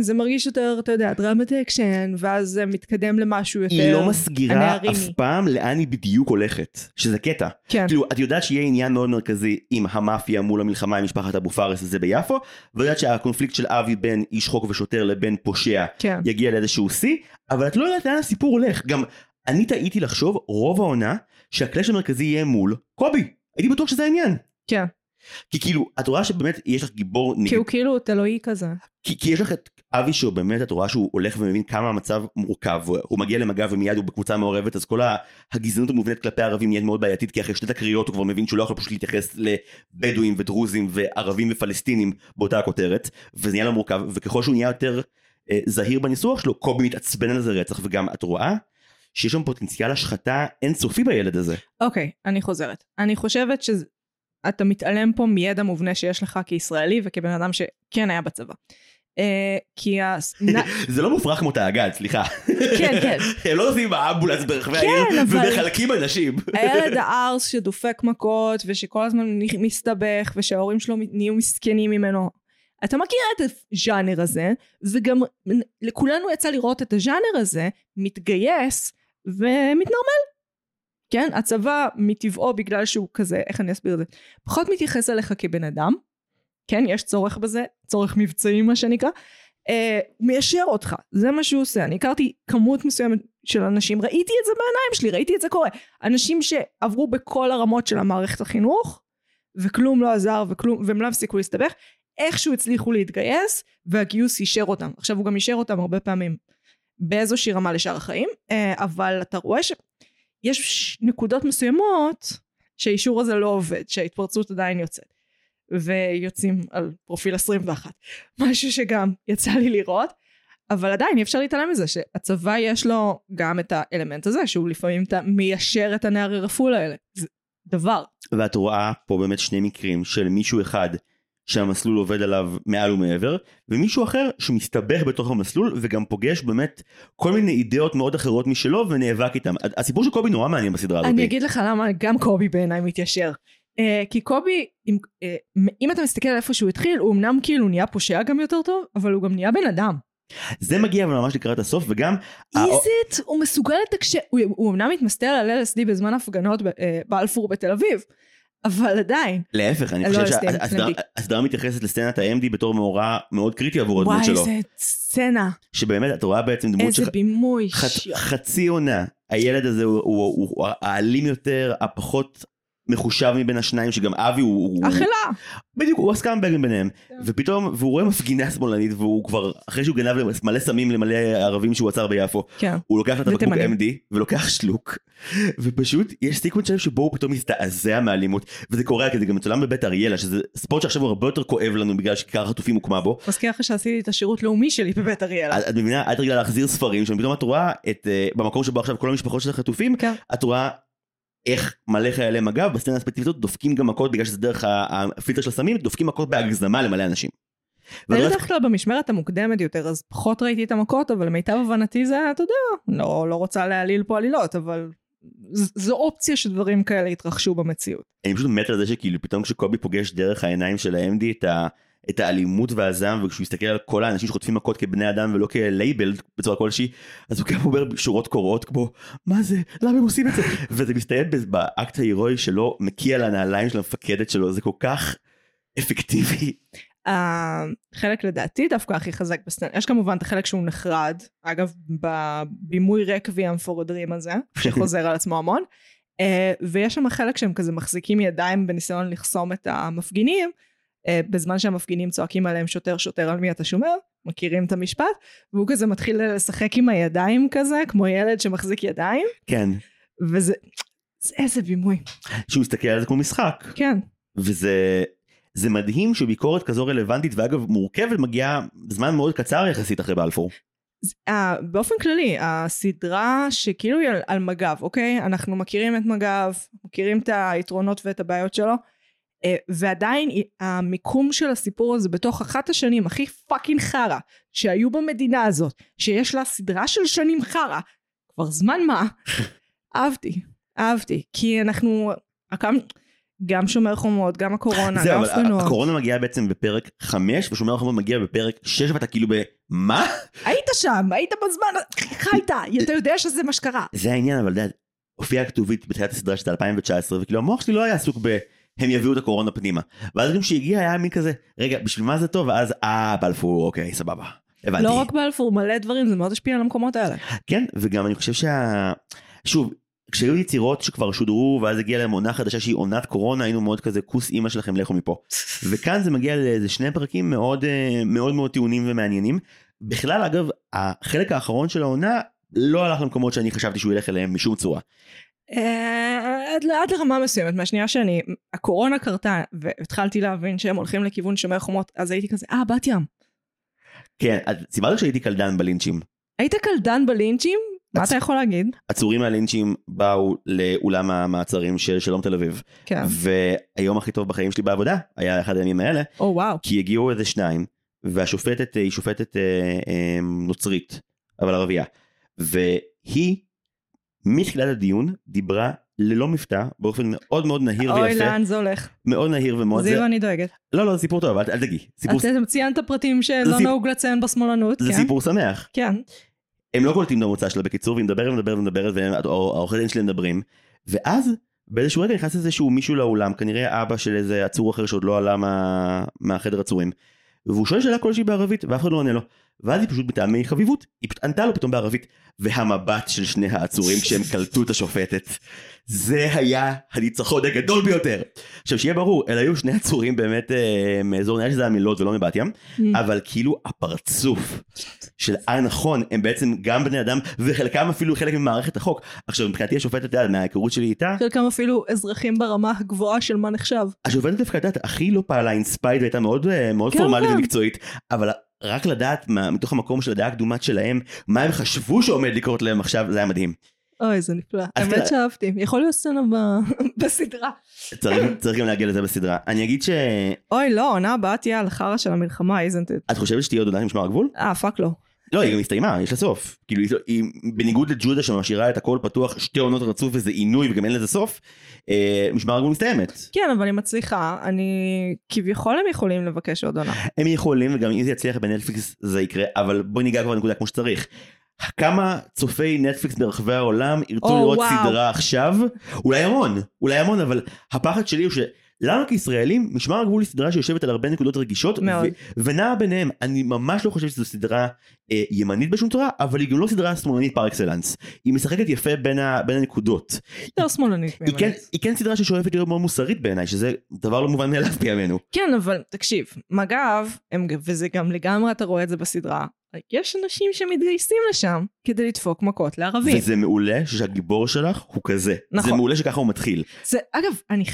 A: זה מרגיש יותר, אתה יודע, דרמת אקשן, ואז זה מתקדם למשהו יותר...
B: היא לא מסגירה
A: הנערימי.
B: אף פעם לאן היא בדיוק הולכת, שזה קטע.
A: כן,
B: כאילו, את יודעת שיהיה עניין מאוד מרכזי עם המאפיה מול המלחמה עם משפחת אבו פארס הזה ביפו, ויודעת שהקונפליקט של אבי בין איש חוק ושוטר לבין פושע
A: כן.
B: יגיע לאיזשהו שיא, אבל את לא יודעת לאן הסיפור הולך. גם אני טעיתי לחשוב רוב העונה שהקלאש המרכזי יהיה מול קובי. הייתי בטוח שזה העניין.
A: כן,
B: כי כאילו, את רואה שבאמת יש לך גיבור
A: כי
B: נגד...
A: הוא כאילו אלוהי כזה.
B: כי, כי יש לך את אבי שהוא באמת, את רואה שהוא הולך ומבין כמה המצב מורכב. הוא, מגיע למגע ומיד הוא בקבוצה מעורבת, אז כל הגזענות המובנית כלפי הערבים נהיית מאוד בעייתית, כי אחרי שתי תקריות הוא כבר מבין שהוא לא יכול פשוט להתייחס לבדואים ודרוזים וערבים ופלסטינים באותה הכותרת, וזה נהיה לו מורכב, וככל שהוא נהיה יותר אה, זהיר בניסוח שלו, קובי מתעצבן על זה רצח, וגם את רואה שיש שם פוטנציאל השחתה אינסופי בילד הזה.
A: אוקיי, אני חוזרת. אני חושבת שאתה מתעלם פה מידע מובנה שיש לך כישראלי וכבן אדם שכן היה בצבא. אה, כי ה... [laughs] נ-
B: זה לא מופרך כמו תאגד, סליחה.
A: כן, כן. [laughs]
B: הם לא נוסעים באמבולנס ברחבי
A: כן,
B: העיר
A: אבל-
B: ומחלקים אנשים.
A: הילד [laughs] הארס שדופק מכות ושכל הזמן מסתבך ושההורים שלו נהיו מסכנים ממנו. אתה מכיר את הז'אנר הזה וגם לכולנו יצא לראות את הז'אנר הזה מתגייס ומתנרמל. כן, הצבא מטבעו בגלל שהוא כזה, איך אני אסביר את זה? פחות מתייחס אליך כבן אדם, כן, יש צורך בזה, צורך מבצעי מה שנקרא, אה, מיישר אותך, זה מה שהוא עושה. אני הכרתי כמות מסוימת של אנשים, ראיתי את זה בעיניים שלי, ראיתי את זה קורה. אנשים שעברו בכל הרמות של המערכת החינוך, וכלום לא עזר, וכלום, והם לא הפסיקו להסתבך, איכשהו הצליחו להתגייס, והגיוס אישר אותם. עכשיו הוא גם אישר אותם הרבה פעמים באיזושהי רמה לשאר החיים, אה, אבל אתה רואה שיש נקודות מסוימות שהאישור הזה לא עובד, שההתפרצות עדיין יוצאת. ויוצאים על פרופיל 21. [laughs] משהו שגם יצא לי לראות, אבל עדיין אי אפשר להתעלם מזה שהצבא יש לו גם את האלמנט הזה, שהוא לפעמים מיישר את הנערי רפול האלה. זה דבר.
B: ואת רואה פה באמת שני מקרים של מישהו אחד שהמסלול עובד עליו מעל ומעבר, ומישהו אחר שמסתבך בתוך המסלול וגם פוגש באמת כל מיני אידאות מאוד אחרות משלו ונאבק איתם. הסיפור של קובי נורא מעניין בסדרה הזאת.
A: אני אגיד לך למה גם קובי בעיניי מתיישר. Uh, כי קובי, אם, uh, אם אתה מסתכל על איפה שהוא התחיל, הוא אמנם כאילו נהיה פושע גם יותר טוב, אבל הוא גם נהיה בן אדם.
B: זה מגיע אבל ממש לקראת הסוף וגם...
A: איזית, הוא מסוגל לתקשר, הוא, הוא אמנם מתמסטל על LSD בזמן הפגנות בבלפור בתל אביב, אבל עדיין.
B: להפך, אני
A: לא
B: חושב שהסדרה מתייחסת לסצנת ה-MD בתור מאורע מאוד קריטי עבור הדמות
A: וואי,
B: שלו.
A: איזה סצנה,
B: שבאמת את רואה בעצם דמות
A: איזה בימוי.
B: חצי עונה. הילד הזה הוא האלים יותר, הפחות מחושב מבין השניים, שגם אבי הוא...
A: החלה.
B: בדיוק, הוא הסקאמבג ביניהם. ופתאום, והוא רואה מפגינה שמאלנית, והוא כבר, אחרי שהוא גנב מלא סמים למלא ערבים שהוא עצר ביפו,
A: כן.
B: הוא לוקח לה את הבקבוק. MD, ולוקח שלוק, ופשוט יש סיקוונס שלם שבו הוא פתאום מזדעזע מאלימות, וזה קורה כי זה גם מצולם בבית אריאלה, שזה ספוט שעכשיו הוא הרבה יותר כואב לנו בגלל שכיכר החטופים הוקמה בו.
A: מזכיר לך שעשיתי את השירות לאומי שלי בבית אריאלה.
B: את את מבינה, את רגילה להחזיר ספרים, שפתאום את רואה את, אה, במקום שבו עכשיו כל המשפחות של החטופים,
A: כן.
B: את רואה איך מלא חיילי מג"ב בסצנה הספציפית הזאת דופקים גם מכות בגלל שזה דרך הפילטר של הסמים, דופקים מכות בהגזמה למלא אנשים. רואה
A: בדרך כלל במשמרת המוקדמת יותר, אז פחות ראיתי את המכות, אבל למיטב הבנתי זה, אתה יודע, לא, לא רוצה להעליל פה עלילות, אבל זו אופציה שדברים כאלה יתרחשו במציאות.
B: אני פשוט מת על זה שכאילו פתאום כשקובי פוגש דרך העיניים של ה-MD את, ה, את האלימות והזעם וכשהוא מסתכל על כל האנשים שחוטפים מכות כבני אדם ולא כלייבל בצורה כלשהי אז הוא גם אומר שורות קוראות כמו מה זה? למה הם עושים את זה? [laughs] וזה מסתיים באקט ההירואי שלו מקיע לנעליים של המפקדת שלו זה כל כך אפקטיבי.
A: החלק לדעתי דווקא הכי חזק בסצנה, יש כמובן את החלק שהוא נחרד, אגב בבימוי רקוויאם פור הדרים הזה, שחוזר על עצמו המון, אה, ויש שם חלק שהם כזה מחזיקים ידיים בניסיון לחסום את המפגינים, אה, בזמן שהמפגינים צועקים עליהם שוטר שוטר על מי אתה שומר, מכירים את המשפט, והוא כזה מתחיל לשחק עם הידיים כזה, כמו ילד שמחזיק ידיים,
B: כן.
A: וזה, זה איזה בימוי,
B: שהוא מסתכל על זה כמו משחק
A: כן.
B: וזה זה מדהים שביקורת כזו רלוונטית ואגב מורכבת מגיעה בזמן מאוד קצר יחסית אחרי בלפור.
A: אה, באופן כללי, הסדרה שכאילו היא על, על מג"ב, אוקיי? אנחנו מכירים את מג"ב, מכירים את היתרונות ואת הבעיות שלו. אה, ועדיין המיקום של הסיפור הזה בתוך אחת השנים הכי fucking חרא שהיו במדינה הזאת, שיש לה סדרה של שנים חרא, כבר זמן מה, [laughs] אהבתי, אהבתי, כי אנחנו, הקם, גם שומר חומות, גם הקורונה, גם הפגנות.
B: הקורונה מגיעה בעצם בפרק 5, ושומר החומות מגיע בפרק 6, ואתה כאילו ב... מה?
A: היית שם, היית בזמן, חיית, אתה יודע שזה מה שקרה.
B: זה העניין, אבל אתה יודע, הופיעה כתובית בתחילת הסדרה של 2019, וכאילו המוח שלי לא היה עסוק ב... הם יביאו את הקורונה פנימה. ואז גם כשהגיע היה מין כזה, רגע, בשביל מה זה טוב? ואז, אה, בלפור, אוקיי, סבבה. הבנתי.
A: לא רק בלפור, מלא דברים, זה מאוד השפיע על המקומות האלה.
B: כן, וגם אני חושב שה... שוב, כשהיו יצירות שכבר שודרו, ואז הגיעה להם עונה חדשה שהיא עונת קורונה, היינו מאוד כזה, כוס אימא שלכם, לכו מפה. [laughs] וכאן זה מגיע לאיזה שני פרקים מאוד אה, מאוד מאוד טעונים ומעניינים. בכלל, אגב, החלק האחרון של העונה לא הלך למקומות שאני חשבתי שהוא ילך אליהם משום צורה.
A: אה, עד עד לרמה מסוימת, מהשנייה שאני, הקורונה קרתה, והתחלתי להבין שהם הולכים לכיוון שומר חומות, אז הייתי כזה, אה, בת ים.
B: כן, סיפרתי שהייתי קלדן בלינצ'ים.
A: היית קלדן בלינצ'ים? מה אתה יכול להגיד?
B: עצורים מהלינצ'ים באו לאולם המעצרים של שלום תל אביב.
A: כן.
B: והיום הכי טוב בחיים שלי בעבודה היה אחד הימים האלה,
A: או וואו.
B: כי הגיעו איזה שניים, והשופטת אה, היא שופטת אה, נוצרית, אבל ערבייה. והיא, מתחילת הדיון, דיברה ללא מבטא, באופן מאוד מאוד נהיר
A: אוי,
B: ויפה.
A: לאן זה הולך?
B: מאוד נהיר ומאוד...
A: זיו
B: זה...
A: אני דואגת.
B: לא, לא, זה סיפור טוב, אל, אל תגידי. סיפור,
A: אתם ציינת פרטים שלא
B: סיפ-
A: נהוג לציין בשמאלנות,
B: זה
A: כן?
B: סיפור שמח.
A: כן.
B: הם לא קולטים את המוצא שלה בקיצור, והיא מדברת ומדברת ומדברת, והעורכי דין שלהם מדברים. ואז באיזשהו רגע נכנס איזשהו מישהו לאולם, כנראה אבא של איזה עצור אחר שעוד לא עלה מה... מהחדר עצורים. והוא שואל שאלה כלשהי בערבית, ואף אחד לא עונה לו. ואז היא פשוט מטעמי חביבות, היא פשוט ענתה לו פתאום בערבית. והמבט של שני העצורים כשהם [laughs] קלטו את השופטת. זה היה הניצחון הגדול ביותר. עכשיו שיהיה ברור, אלה היו שני עצורים באמת אה, מאזור, נראה שזה היה מלוד ולא מבת ים,
A: Mm.
B: אבל כאילו הפרצוף של אה נכון, הם בעצם גם בני אדם, וחלקם אפילו חלק ממערכת החוק. עכשיו מבחינתי השופטת, מההיכרות שלי איתה,
A: חלקם אפילו אזרחים ברמה הגבוהה של מה נחשב.
B: השופטת דווקא, את יודעת, הכי לא פעלה אינספייד והייתה מאוד, אה, מאוד
A: כן,
B: פורמלית
A: כן.
B: ומקצועית, אבל רק לדעת מה, מתוך המקום של הדעה הקדומת שלהם, מה הם חשבו שעומד לקרות להם עכשיו, זה היה מדהים.
A: אוי, זה נפלא. האמת שאהבתי. יכול להיות סצנה ב- [laughs] בסדרה.
B: צריך, צריך גם להגיע לזה בסדרה. אני אגיד ש...
A: אוי, לא, העונה הבאה תהיה על החרא של המלחמה, isn't it.
B: את חושבת שתהיה עוד עונה עם משמר הגבול?
A: אה, fuck לא.
B: לא, היא גם הסתיימה, יש לה סוף. כאילו, היא- היא, בניגוד לג'ודה שמשאירה את הכל פתוח שתי עונות רצוף וזה עינוי וגם אין לזה סוף, אה, משמר הגבול מסתיימת.
A: כן, אבל היא מצליחה. אני... כביכול הם יכולים לבקש עוד עונה.
B: הם יכולים וגם אם זה יצליח בנטפליקס זה יקרה, אבל בוא ניגע כבר בנקודה כמו שצריך. כמה צופי נטפליקס ברחבי העולם ירצו
A: או,
B: לראות
A: וואו.
B: סדרה עכשיו? אולי המון, אולי המון, אבל הפחד שלי הוא שלנו כישראלים, משמר הגבול היא סדרה שיושבת על הרבה נקודות רגישות,
A: מאוד.
B: ו- ונעה ביניהם. אני ממש לא חושב שזו סדרה אה, ימנית בשום צורה, אבל היא גם לא סדרה שמאלנית פר אקסלנס. היא משחקת יפה בין, ה- בין הנקודות.
A: יותר שמאלנית
B: היא כן. היא כן סדרה ששואפת להיות מאוד מוסרית בעיניי, שזה דבר לא מובן מאליו [laughs] בימינו.
A: כן, אבל תקשיב, מג"ב, הם, וזה גם לגמרי, אתה רואה את זה בסדרה, יש אנשים שמתגייסים לשם כדי לדפוק מכות לערבים.
B: וזה מעולה שהגיבור שלך הוא כזה.
A: נכון.
B: זה מעולה שככה הוא מתחיל.
A: זה, אגב, אני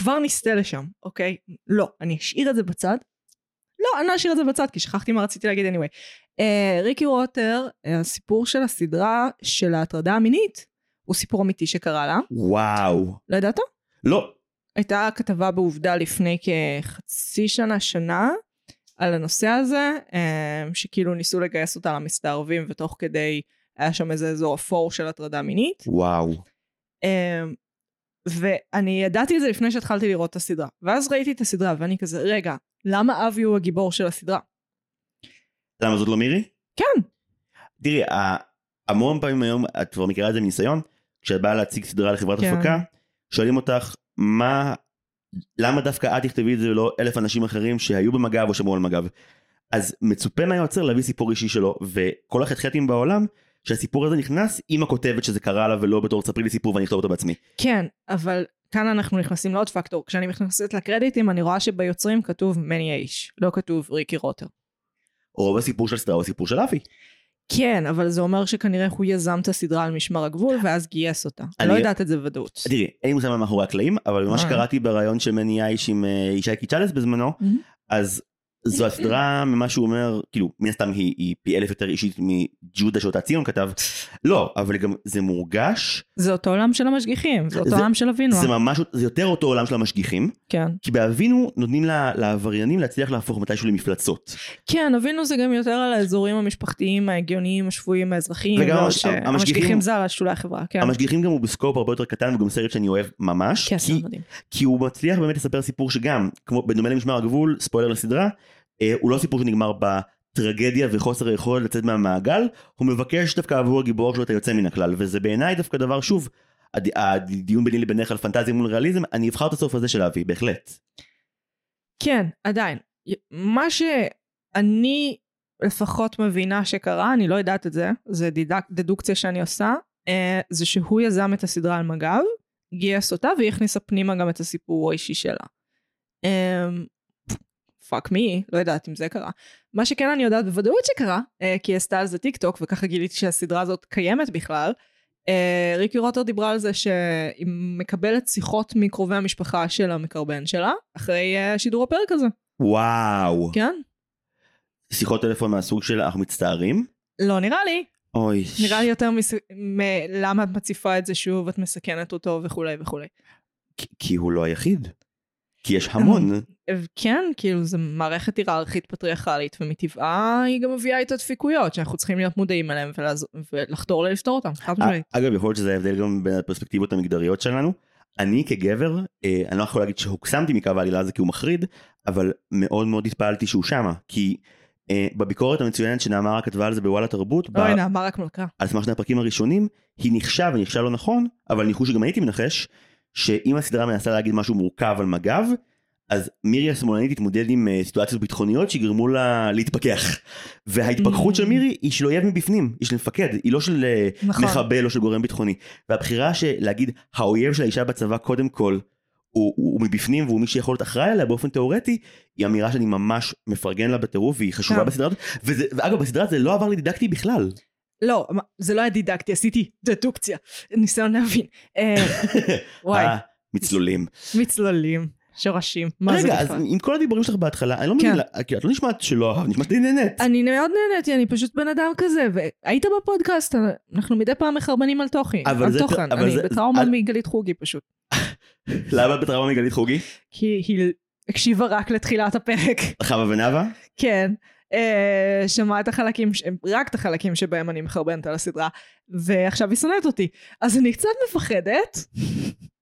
A: כבר נסטה לשם, אוקיי? לא, אני אשאיר את זה בצד. לא, אני לא אשאיר את זה בצד, כי שכחתי מה רציתי להגיד anyway. אה, ריקי רוטר, אה, הסיפור של הסדרה של ההטרדה המינית, הוא סיפור אמיתי שקרה לה.
B: וואו.
A: לא ידעת?
B: לא.
A: הייתה כתבה בעובדה לפני כחצי שנה, שנה, על הנושא הזה, אה, שכאילו ניסו לגייס אותה למסתערבים, ותוך כדי היה שם איזה אזור אפור של הטרדה מינית.
B: וואו.
A: ואני ידעתי את זה לפני שהתחלתי לראות את הסדרה. ואז ראיתי את הסדרה, ואני כזה, רגע, למה אבי הוא הגיבור של הסדרה?
B: למה זאת לא מירי?
A: כן.
B: תראי, המון פעמים היום, את כבר מכירה את זה מניסיון, כשאת באה להציג סדרה לחברת
A: כן.
B: הפקה, שואלים אותך, מה, למה דווקא את תכתבי את זה ולא אלף אנשים אחרים שהיו במג"ב או שמעו על מג"ב? אז מצופה מהיוצר להביא סיפור אישי שלו, וכל החטחטים בעולם, שהסיפור הזה נכנס עם הכותבת שזה קרה לה ולא בתור תספרי לי סיפור ואני אכתוב אותו בעצמי.
A: כן, אבל כאן אנחנו נכנסים לעוד פקטור. כשאני נכנסת לקרדיטים, אני רואה שביוצרים כתוב מני האיש, לא כתוב ריקי רוטר.
B: רוב הסיפור של הסדרה הוא הסיפור של אבי.
A: כן, אבל זה אומר שכנראה הוא יזם את הסדרה על משמר הגבול, ואז גייס אותה. אני
B: אני-
A: לא יודעת את זה בוודאות.
B: תראי, אין לי מושג מאחורי הקלעים, אבל ממה
A: אה.
B: שקראתי בראיון של מני האיש עם אה, ישי קיצ'לס בזמנו. אז זו הסדרה ממה שהוא אומר, כאילו, מן הסתם היא, היא פי אלף יותר אישית מג'ודה שאותה ציון כתב. לא, אבל גם זה מורגש,
A: זה אותו עולם של המשגיחים, זה אותו
B: זה-
A: עולם של אבינו.
B: זה ממש, זה יותר אותו עולם של המשגיחים,
A: כן.
B: כי באבינו נותנים לה- לעבריינים להצליח להפוך מתישהו למפלצות.
A: כן, אבינו זה גם יותר על האזורים המשפחתיים, ההגיוניים, השפויים, האזרחיים.
B: וגם
A: לא
B: המש- המשגיחים-
A: המשגיחים זה על שולי החברה, כן.
B: המשגיחים גם הוא בסקופ הרבה יותר קטן וגם סרט שאני אוהב ממש,
A: כן,
B: כי. כי הוא מצליח באמת לספר סיפור שגם, כמו בדומה למשמר הגבול, ספוילר לסדרה, הוא לא סיפור שנגמר בטרגדיה וחוסר היכולת לצאת מהמעגל, הוא מבקש דווקא עבור הגיבור שלו את היוצא מן הכלל, וזה בעיניי דווקא דבר, שוב, הד- הדיון ביני לבינך על פנטזיה מול ריאליזם, אני אבחר את הסוף הזה של אבי, בהחלט.
A: כן, עדיין. מה שאני לפחות מבינה שקרה, אני לא יודעת את זה, זה דידק, דדוקציה שאני עושה, אה, זה שהוא יזם את הסדרה על מג"ב, גייס אותה והיא הכניסה פנימה גם את הסיפור האישי שלה. fuck me, לא יודעת אם זה קרה. מה שכן אני יודעת בוודאות שקרה, אה, כי עשתה על זה טיק טוק, וככה גיליתי שהסדרה הזאת קיימת בכלל. אה, ריקי רוטר דיברה על זה שהיא מקבלת שיחות מקרובי המשפחה של המקרבן שלה, אחרי אה, שידור הפרק הזה.
B: וואו.
A: כן?
B: שיחות טלפון מהסוג של אנחנו מצטערים?
A: לא נראה לי.
B: אוי.
A: נראה לי יותר מס... מ- למה את מציפה את זה שוב, את מסכנת אותו וכולי וכולי.
B: כי הוא לא היחיד. כי יש המון.
A: אה, כן, כאילו זו מערכת היררכית פטריארכלית, ומטבעה היא גם מביאה איתה דפיקויות שאנחנו צריכים להיות מודעים אליהם ולעז... ולחתור לפתור אותם, חד משמעית.
B: אגב, יכול להיות שזה ההבדל גם בין הפרספקטיבות המגדריות שלנו. אני כגבר, אה, אני לא יכול להגיד שהוקסמתי מקו העלילה הזה כי הוא מחריד, אבל מאוד מאוד התפעלתי שהוא שמה. כי אה, בביקורת המצוינת שנעמה רק כתבה על זה בוואלה תרבות, ב-
A: אוי, נעמה רק מלכה.
B: על סמך שני הפרקים הראשונים, היא ניחשה וניחשה לא נכון, אבל ניחוש שגם הייתי מנחש, שאם הסדרה מנסה להגיד משהו מורכב על מג"ב, אז מירי השמאלנית תתמודד עם אה, סיטואציות ביטחוניות שיגרמו לה להתפכח. וההתפכחות
A: Mm.
B: של מירי היא של אויב מבפנים, היא של מפקד, היא לא של אה,
A: נכון.
B: מחבל או של גורם ביטחוני. והבחירה של להגיד האויב של האישה בצבא קודם כל הוא, הוא, הוא מבפנים והוא מי שיכול להיות אחראי עליה באופן תיאורטי, היא אמירה שאני ממש מפרגן לה בטירוף והיא חשובה. בסדרה הזאת. ואגב בסדרה זה לא עבר לי דידקטי בכלל.
A: לא, מה- זה לא היה דידקטי, עשיתי דדוקציה, ניסיון להבין. אה, [laughs] וואי,
B: אה, מצלולים.
A: מצלולים, שורשים, מה זה
B: רגע, אז? עם כל הדיבורים שלך בהתחלה, אני לא
A: כן.
B: מבין, כי את לא נשמעת שלא אהבת, נשמעת לי נהנית.
A: אני מאוד נהניתי, אני פשוט בן אדם כזה, והיית בפודקאסט, אנחנו מדי פעם מחרבנים על תוכן, על תוכן, אני בטראומה מגלית חוגי פשוט, [laughs]
B: למה את בטראומה מגלית חוגי?
A: כי היא הקשיבה רק לתחילת הפרק,
B: חווה ונאווה?
A: כן, אה, שמעה את החלקים, ש- רק את החלקים שבהם אני מחרבנת על הסדרה, ועכשיו היא שונאת אותי, אז אני קצת מפחדת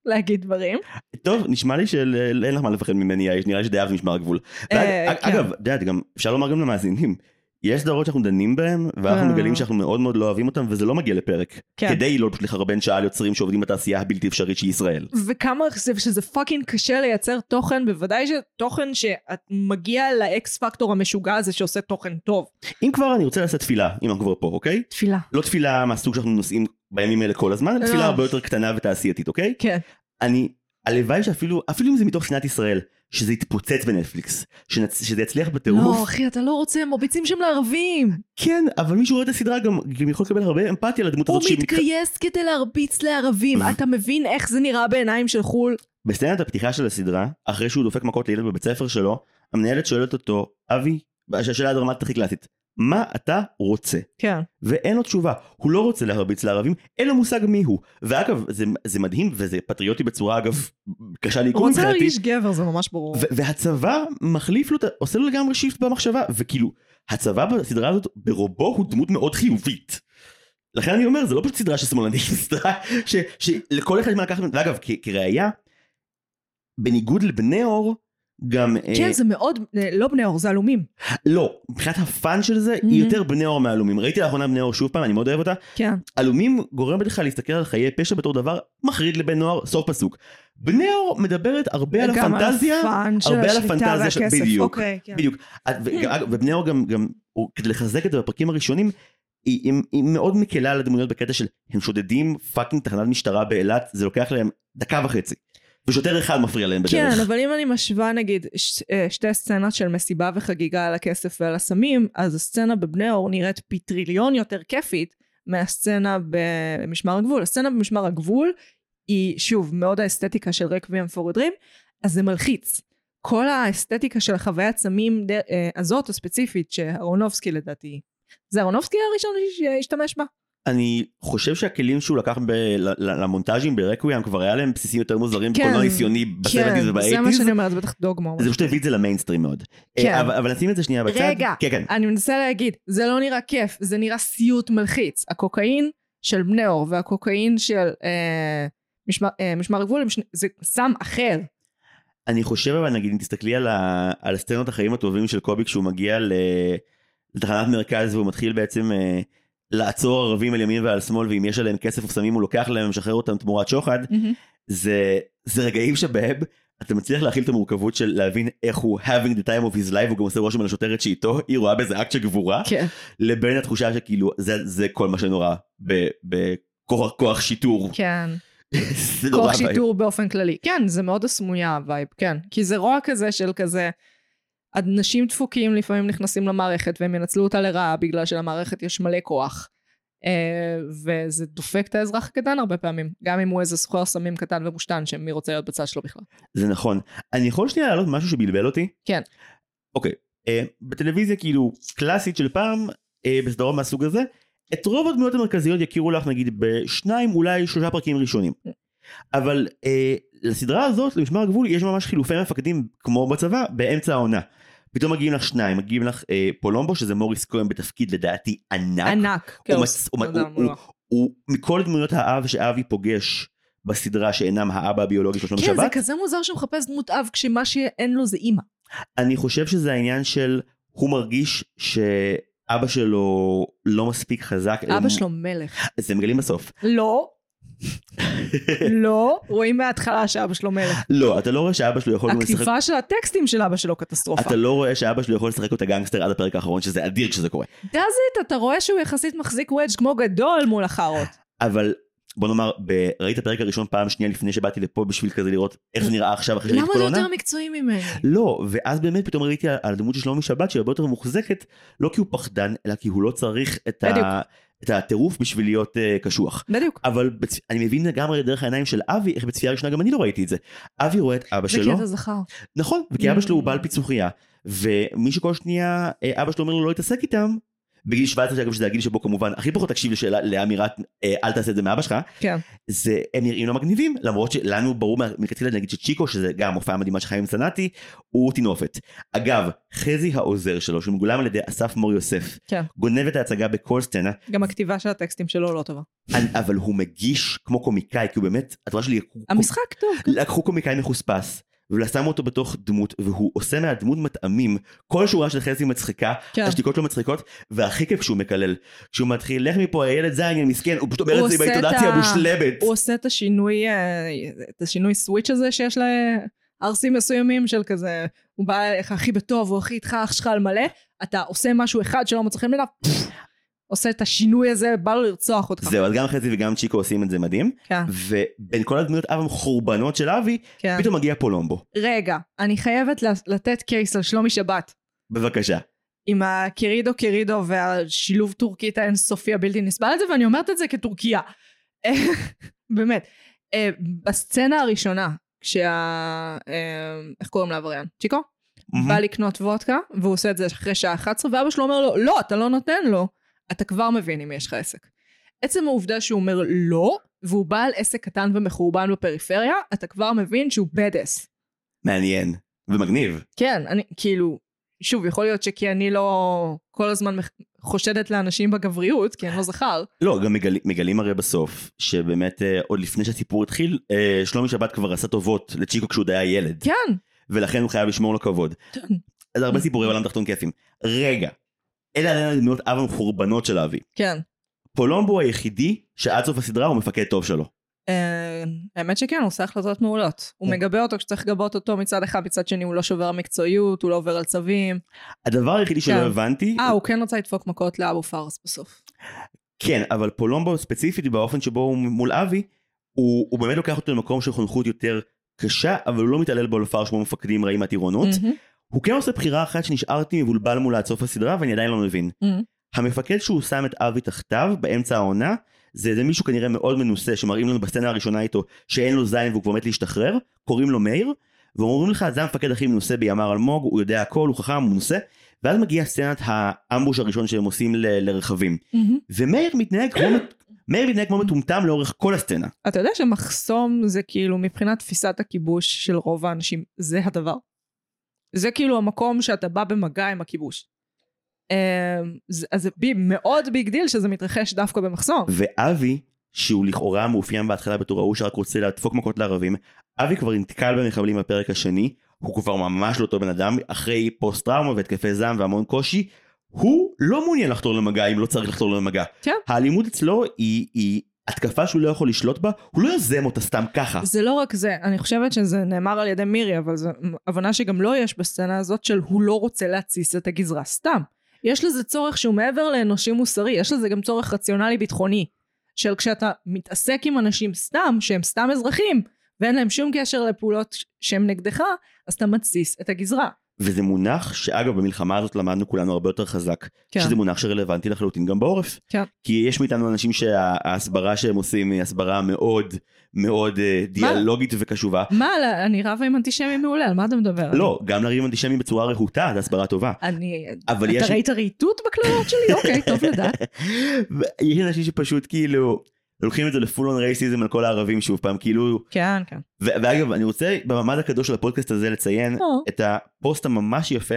A: להגיד דברים,
B: טוב, נשמע לי שאין לך מה לפחד ממני, נראה לי שדי אהבת משמר הגבול.
A: אה,
B: ואג-
A: כן.
B: אגב, את יודעת, גם אפשר לומר גם למאזינים, יש סדרות שאנחנו דנים בהן, ואנחנו
A: אה.
B: מגלים שאנחנו מאוד מאוד לא אוהבים אותן, וזה לא מגיע לפרק.
A: כן.
B: כדי לא פשוט לחרבן שעה על יוצרים שעובדים בתעשייה הבלתי אפשרית שהיא ישראל.
A: וכמה זה, שזה fucking קשה לייצר תוכן, בוודאי שתוכן שמגיע ל X factor המשוגע הזה שעושה תוכן טוב.
B: אם כבר אני רוצה לעשות תפילה, אם אנחנו כבר פה, אוקיי?
A: תפילה.
B: לא תפילה מהסוג שאנחנו נושאים בימים האלה כל הזמן, אלא תפילה
A: לא.
B: הרבה יותר קטנה ותעשייתית, אוקיי?
A: כן.
B: אני, הלוואי שאפילו, אפילו אם זה מתוך שנאת ישראל, שזה יתפוצץ בנטפליקס, שנצ... שזה יצליח בטירוף.
A: לא, אחי, אתה לא רוצה, הם מרביצים שם לערבים.
B: כן, אבל מי שרואה את הסדרה גם, גם יכול לקבל הרבה אמפתיה לדמות
A: הוא
B: הזאת. שהיא
A: מתגייס כדי להרביץ לערבים. אתה מבין איך זה נראה בעיניים של חו"ל?
B: בסצנת הפתיחה של הסדרה, אחרי שהוא דופק מכות לילד בבית ספר שלו, המנהלת שואלת אותו, אבי, השאלה הדרמטית הכי קלאסית, מה אתה רוצה?
A: כן.
B: ואין לו תשובה, הוא לא רוצה להרביץ לערבים, אין לו מושג מי הוא. ואגב, זה, זה מדהים וזה פטריוטי בצורה אגב קשה
A: הוא
B: לעיכול
A: רוצה
B: מבחינתי.
A: להרגיש גבר, זה ממש ברור.
B: והצבא מחליף לו, עושה לו לגמרי shift במחשבה, וכאילו, הצבא בסדרה הזאת ברובו הוא דמות מאוד חיובית. לכן אני אומר, זה לא פשוט סדרה של שמאלנים, זה [laughs] סדרה שלכל אחד מה לקחת, ואגב, כראיה, בניגוד לבני אור, גם, אה,
A: כן, זה מאוד, אה, לא בני אור, זה עלומים.
B: לא, מבחינת הפאן של זה, היא יותר בני אור מהעלומים. ראיתי לאחרונה בני אור שוב פעם, אני מאוד אוהב אותה.
A: כן.
B: עלומים גורם בדרך כלל להסתכל על חיי פשע בתור דבר מחריד לבן נוער, סוף פסוק. בני אור מדברת הרבה על הפנטזיה, הרבה על הפנטזיה של-. בדיוק.
A: אוקיי, כן.
B: בדיוק. ו- אגב, ובני אור גם, כדי לחזק את זה בפרקים הראשונים, היא, היא, היא מאוד מקלה על הדמויות בקטע של הם שודדים fucking תחנת משטרה באילת, זה לוקח להם דקה וחצי. ושוטר אחד מפריע להם בדרך.
A: כן, אבל אם אני משווה נגיד ש- אה, שתי סצנות של מסיבה וחגיגה על הכסף ועל הסמים, אז הסצנה בבני אור נראית פי טריליון יותר כיפית מהסצנה במשמר הגבול. הסצנה במשמר הגבול היא, שוב, מאוד האסתטיקה של רקוויאם פור דרים, אז זה מלחיץ. כל האסתטיקה של החוויית סמים אה, הזאת הספציפית שאהרונובסקי לדעתי, זה אהרונובסקי הראשון שהשתמש בה?
B: אני חושב שהכלים שהוא לקח ב- למונטאז'ים ברקוויאם כבר היה להם בסיסים יותר מוזרים
A: כן.
B: בקולנוע ניסיוני בסרטיז
A: כן, זה מה
B: ובאייטיז.
A: שאני אומרת, זה בטח דוגמה.
B: זה. פשוט הביא את זה למיינסטרים מאוד.
A: כן.
B: אה, אבל אבל נשים את זה שנייה בצד.
A: רגע.
B: כן, כן.
A: אני מנסה להגיד, זה לא נראה כיף, זה נראה סיוט מלחיץ. הקוקאין של בני אור והקוקאין של אה, משמר, אה, משמר הגבול, זה סם אחר.
B: אני חושב אבל נגיד אם תסתכלי על, ה... על הסצנות החיים הטובים של קובי כשהוא מגיע ל... לתחנת מרכז והוא מתחיל בעצם אה, לעצור ערבים על ימין ועל שמאל ואם יש עליהם כסף או סמים הוא לוקח להם ומשחרר אותם תמורת שוחד זה, זה רגעים שבהם אתה מצליח להכיל את המורכבות של להבין איך הוא having the time of his life הוא גם עושה רושם על השוטרת שאיתו היא רואה בזה אקט של גבורה
A: כן.
B: לבין התחושה שכאילו זה, זה כל מה שנורא בכוח כוח שיטור.
A: כן. [laughs] כוח. שיטור באופן כללי. כן, זה מאוד הסמויה ה vibe, כן. כי זה רוע כזה של כזה, אנשים דפוקים לפעמים נכנסים למערכת והם ינצלו אותה לרעה בגלל שלמערכת יש מלא כוח. אה, וזה דופק את האזרח הקטן הרבה פעמים, גם אם הוא איזה סוחר סמים קטן ומושתן שמי לא רוצה להיות בצד שלו בכלל.
B: זה נכון. אני יכול שנייה להעלות משהו שבלבל אותי?
A: כן.
B: אוקיי, אה, בטלוויזיה כאילו קלאסית של פעם, אה, בסדרות מהסוג הזה, את רוב הדמויות המרכזיות יכירו לך נגיד בשניים אולי שלושה פרקים ראשונים. אבל אה, לסדרה הזאת, למשמר הגבול, יש ממש חילופי מפקדים כמו בצבא, באמצע העונה. פתאום מגיעים לך שניים, מגיעים לך אה, פולומבו, שזה מוריס כהן בתפקיד לדעתי ענק.
A: ענק. כן.
B: הוא,
A: לא
B: הוא, מכל דמויות האב שאבי פוגש בסדרה שאינם האבא הביולוגי של שלומי
A: כן, זה
B: שבת,
A: כזה מוזר שהוא מחפש דמות אב כשמה שאין לו זה אימא.
B: אני חושב שזה העניין של הוא מרגיש שאבא שלו לא מספיק חזק.
A: אבא
B: הם-
A: שלו מלך.
B: אז הם מגלים בסוף.
A: לא, לא, רואים מההתחלה שאבא שלו מלך.
B: לא, אתה לא רואה שאבא שלו יכול לשחק...
A: הכתיבה של הטקסטים של אבא שלו קטסטרופה.
B: אתה לא רואה שאבא שלו יכול לשחק אותה גנגסטר עד הפרק האחרון שזה אדיר כשזה קורה.
A: does it, אתה רואה שהוא יחסית מחזיק וודג' כמו גדול מול החארות.
B: אבל בוא נאמר, ב... ראית את הפרק הראשון פעם שנייה לפני שבאתי לפה בשביל כזה לראות איך זה נראה עכשיו אחרי שראיתי
A: למה
B: כל
A: זה
B: העונה?
A: יותר מקצועי ממני?
B: לא, ואז באמת פתאום ראיתי על הדמות של שלומי שבת שהיא הרבה יותר מוחזקת, לא כי הוא פחדן, אלא כי הוא לא צריך את,
A: בדיוק.
B: ה... את הטירוף בשביל להיות uh, קשוח.
A: בדיוק.
B: אבל בצ... אני מבין לגמרי דרך העיניים של אבי, איך בצפייה ראשונה גם אני לא ראיתי את זה. אבי רואה את אבא
A: זה
B: שלו,
A: קטע זכר.
B: נכון, וכי אבא שלו הוא
A: Mm.
B: בעל פיצוחייה, ומי שכל שנייה אה, אבא שלו אומר לו לא להתעסק איתם, בגיל 17 אגב שזה הגיל שבו כמובן הכי פחות תקשיב לשאלה לאמירת אה, אל תעשה את זה מאבא שלך,
A: כן.
B: זה הם נראים לא מגניבים למרות שלנו ברור מלכתחילה נגיד שצ'יקו שזה גם הופעה מדהימה של חיים סנאטי הוא טינופת. אגב חזי העוזר שלו שמגולם על ידי אסף מור יוסף
A: כן.
B: גונב את ההצגה בכל סצנה
A: גם הכתיבה של הטקסטים שלו לא טובה.
B: אבל הוא מגיש כמו קומיקאי כי הוא באמת התורה שלי
A: המשחק טוב. כן.
B: לקחו קומיקאי מחוספס ושמו אותו בתוך דמות והוא עושה מהדמות מטעמים. כל שורה של חזי מצחיקה
A: כן.
B: השתיקות שלו מצחיקות והכי כיף כשהוא מקלל. כשהוא מתחיל לך מפה הילד זין מסכן. הוא פשוט אומר את זה
A: את
B: באינטונציה המושלמת.
A: הוא עושה את השינוי, אה, את השינוי סוויץ' הזה שיש לערסים מסוימים של כזה, הוא בא אליך הכי בטוב, הוא הכי איתך, אח שלך על מלא, אתה עושה משהו אחד שלא מוצא חן בעיניו, עושה את השינוי הזה, בא לו לרצוח אותך.
B: זהו אז גם חזי וגם צ'יקו עושים את זה מדהים
A: כן,
B: ובין כל הדמויות אב המחורבנות של אבי
A: כן.
B: פתאום מגיע פולומבו
A: רגע, אני חייבת לתת קייס על שלומי שבת.
B: בבקשה.
A: עם הקרידו קרידו והשילוב טורקית האינסופי הבלתי נסבל הזה, ואני אומרת את זה כטורקיה. [laughs] באמת. אה, בסצנה הראשונה, כשה... אה, איך קוראים לעבריין? צ'יקו? בא לקנות וודקה, והוא עושה את זה אחרי שעה 11, ואבא שלו אומר לו, לא, אתה לא נותן לו, אתה כבר מבין אם יש לך עסק. עצם העובדה שהוא אומר לא, והוא בעל עסק קטן ומחורבן בפריפריה, אתה כבר מבין שהוא בדס.
B: מעניין ומגניב.
A: כן, אני כאילו, שוב, יכול להיות שכי אני לא כל הזמן חושדת לאנשים בגבריות, כי אני לא זכר.
B: לא גם מגלים, מגלים הרי בסוף שבאמת אה, עוד לפני שהסיפור התחיל אה, שלומי שבת כבר עשה טובות לצ'יקו כשהוא עוד היה ילד
A: כן.
B: ולכן הוא חייב לשמור לו כבוד. אז הרבה סיפורי עולם תחתון כיפים. רגע, אלה עדיין הדמויות אב המחורבנות של אבי.
A: כן.
B: פולומבו הוא היחידי שעד סוף הסדרה הוא מפקד טוב שלו.
A: אה, האמת שכן, הוא עושה החלטות מעולות. הוא
B: כן.
A: מגבה אותו כשצריך לגבות אותו מצד אחד, מצד שני הוא לא שובר מקצועיות, הוא לא עובר על צווים.
B: הדבר היחידי שלא
A: כן.
B: הבנתי,
A: אה, הוא כן רצה לדפוק מכות לאבו פארס בסוף.
B: כן, אבל פולומבו ספציפית באופן שבו הוא מול אבי, הוא, הוא באמת לוקח אותו למקום של חונכות יותר קשה, אבל הוא לא מתעלל בו לפר שבו מפקדים רעים מהטירונות. הוא כן עושה בחירה אחת שנשארתי מבולבל מולה עד סוף הסדרה ואני עדיין לא מבין.
A: מהמם.
B: המפקד שהוא שם את אבי תחתיו באמצע העונה, זה איזה מישהו כנראה מאוד מנוסה שמראים לנו בסצנה הראשונה איתו שאין לו זין והוא כבר מת להשתחרר, קוראים לו מאיר, ואומרים לך זה המפקד הכי מנוסה בימ"ר אלמוג הוא יודע הכל הוא חכם הוא מנוסה ואז מגיעה סצנת האמבוש הראשון שהם עושים ל- לרכבים ומאיר מתנהג כמו מאיר מתנהג כמו מטומטם לאורך כל הסצנה
A: אתה יודע שמחסום זה כאילו מבחינת תפיסת הכיבוש של רוב האנשים זה הדבר. זה כאילו המקום שאתה בא במגע עם הכיבוש. אמ, אז זה מאוד big deal שזה מתרחש דווקא במחסום.
B: ואבי שהוא לכאורה מאופיין בהתחלה בתור ההוא שרק רוצה לדפוק מכות לערבים אבי כבר נתקל במחבלים בפרק השני הוא כבר ממש לא אותו בן אדם אחרי פוסט טראומה והתקפי זעם והמון קושי הוא לא מעוניין לחתור למגע אם לא צריך לחתור למגע.
A: כן.
B: האלימות אצלו היא, היא התקפה שהוא לא יכול לשלוט בה הוא לא יוזם אותה סתם ככה.
A: זה לא רק זה, אני חושבת שזה נאמר על ידי מירי, אבל זו הבנה שגם לא יש בסצנה הזאת של הוא לא רוצה להתסיס את הגזרה סתם. יש לזה צורך שהוא מעבר לאנושי מוסרי, יש לזה גם צורך רציונלי ביטחוני. של כשאתה מתעסק עם אנשים סתם, שהם סתם אזרחים, ואין להם שום קשר לפעולות שהם נגדך, אז אתה מתסיס את הגזרה.
B: וזה מונח שאגב במלחמה הזאת למדנו כולנו הרבה יותר חזק
A: כן.
B: שזה מונח שרלוונטי לחלוטין גם בעורף.
A: כן.
B: כי יש מאיתנו אנשים שההסברה שהם עושים היא הסברה מאוד מאוד אה, דיאלוגית וקשובה.
A: מה, אני רבה עם אנטישמים מעולה, על מה אתה מדבר?
B: לא, גם לריב אנטישמים בצורה רהוטה זה הסברה טובה.
A: אני... אתה
B: יש...
A: ראית רהיטות בקללות שלי? אוקיי, טוב לדעת. [laughs]
B: יש אנשים שפשוט כאילו לוקחים את זה לפול און רייסיזם על כל הערבים שוב פעם כאילו
A: כן, כן.
B: ואגב אני רוצה במעמד הקדוש של הפודקאסט הזה לציין
A: או.
B: את הפוסט הממש יפה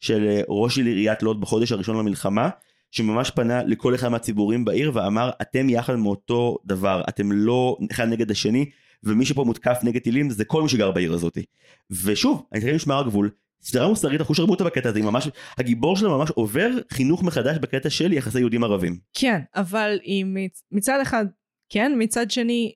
B: של אה, ראש עיריית לוד בחודש הראשון למלחמה שממש פנה לכל אחד מהציבורים בעיר ואמר אתם יחד מאותו דבר אתם לא אחד נגד השני ומי שפה מותקף נגד טילים זה כל מי שגר בעיר הזאת. ושוב אני אתחיל משמר הגבול סדרה מוסרית אחוש שרמוטה בקטע הזה היא ממש הגיבור שלה ממש עובר חינוך מחדש בקטע של יחסי יהודים ערבים.
A: כן, אבל היא מצ- מצד אחד, כן, מצד שני,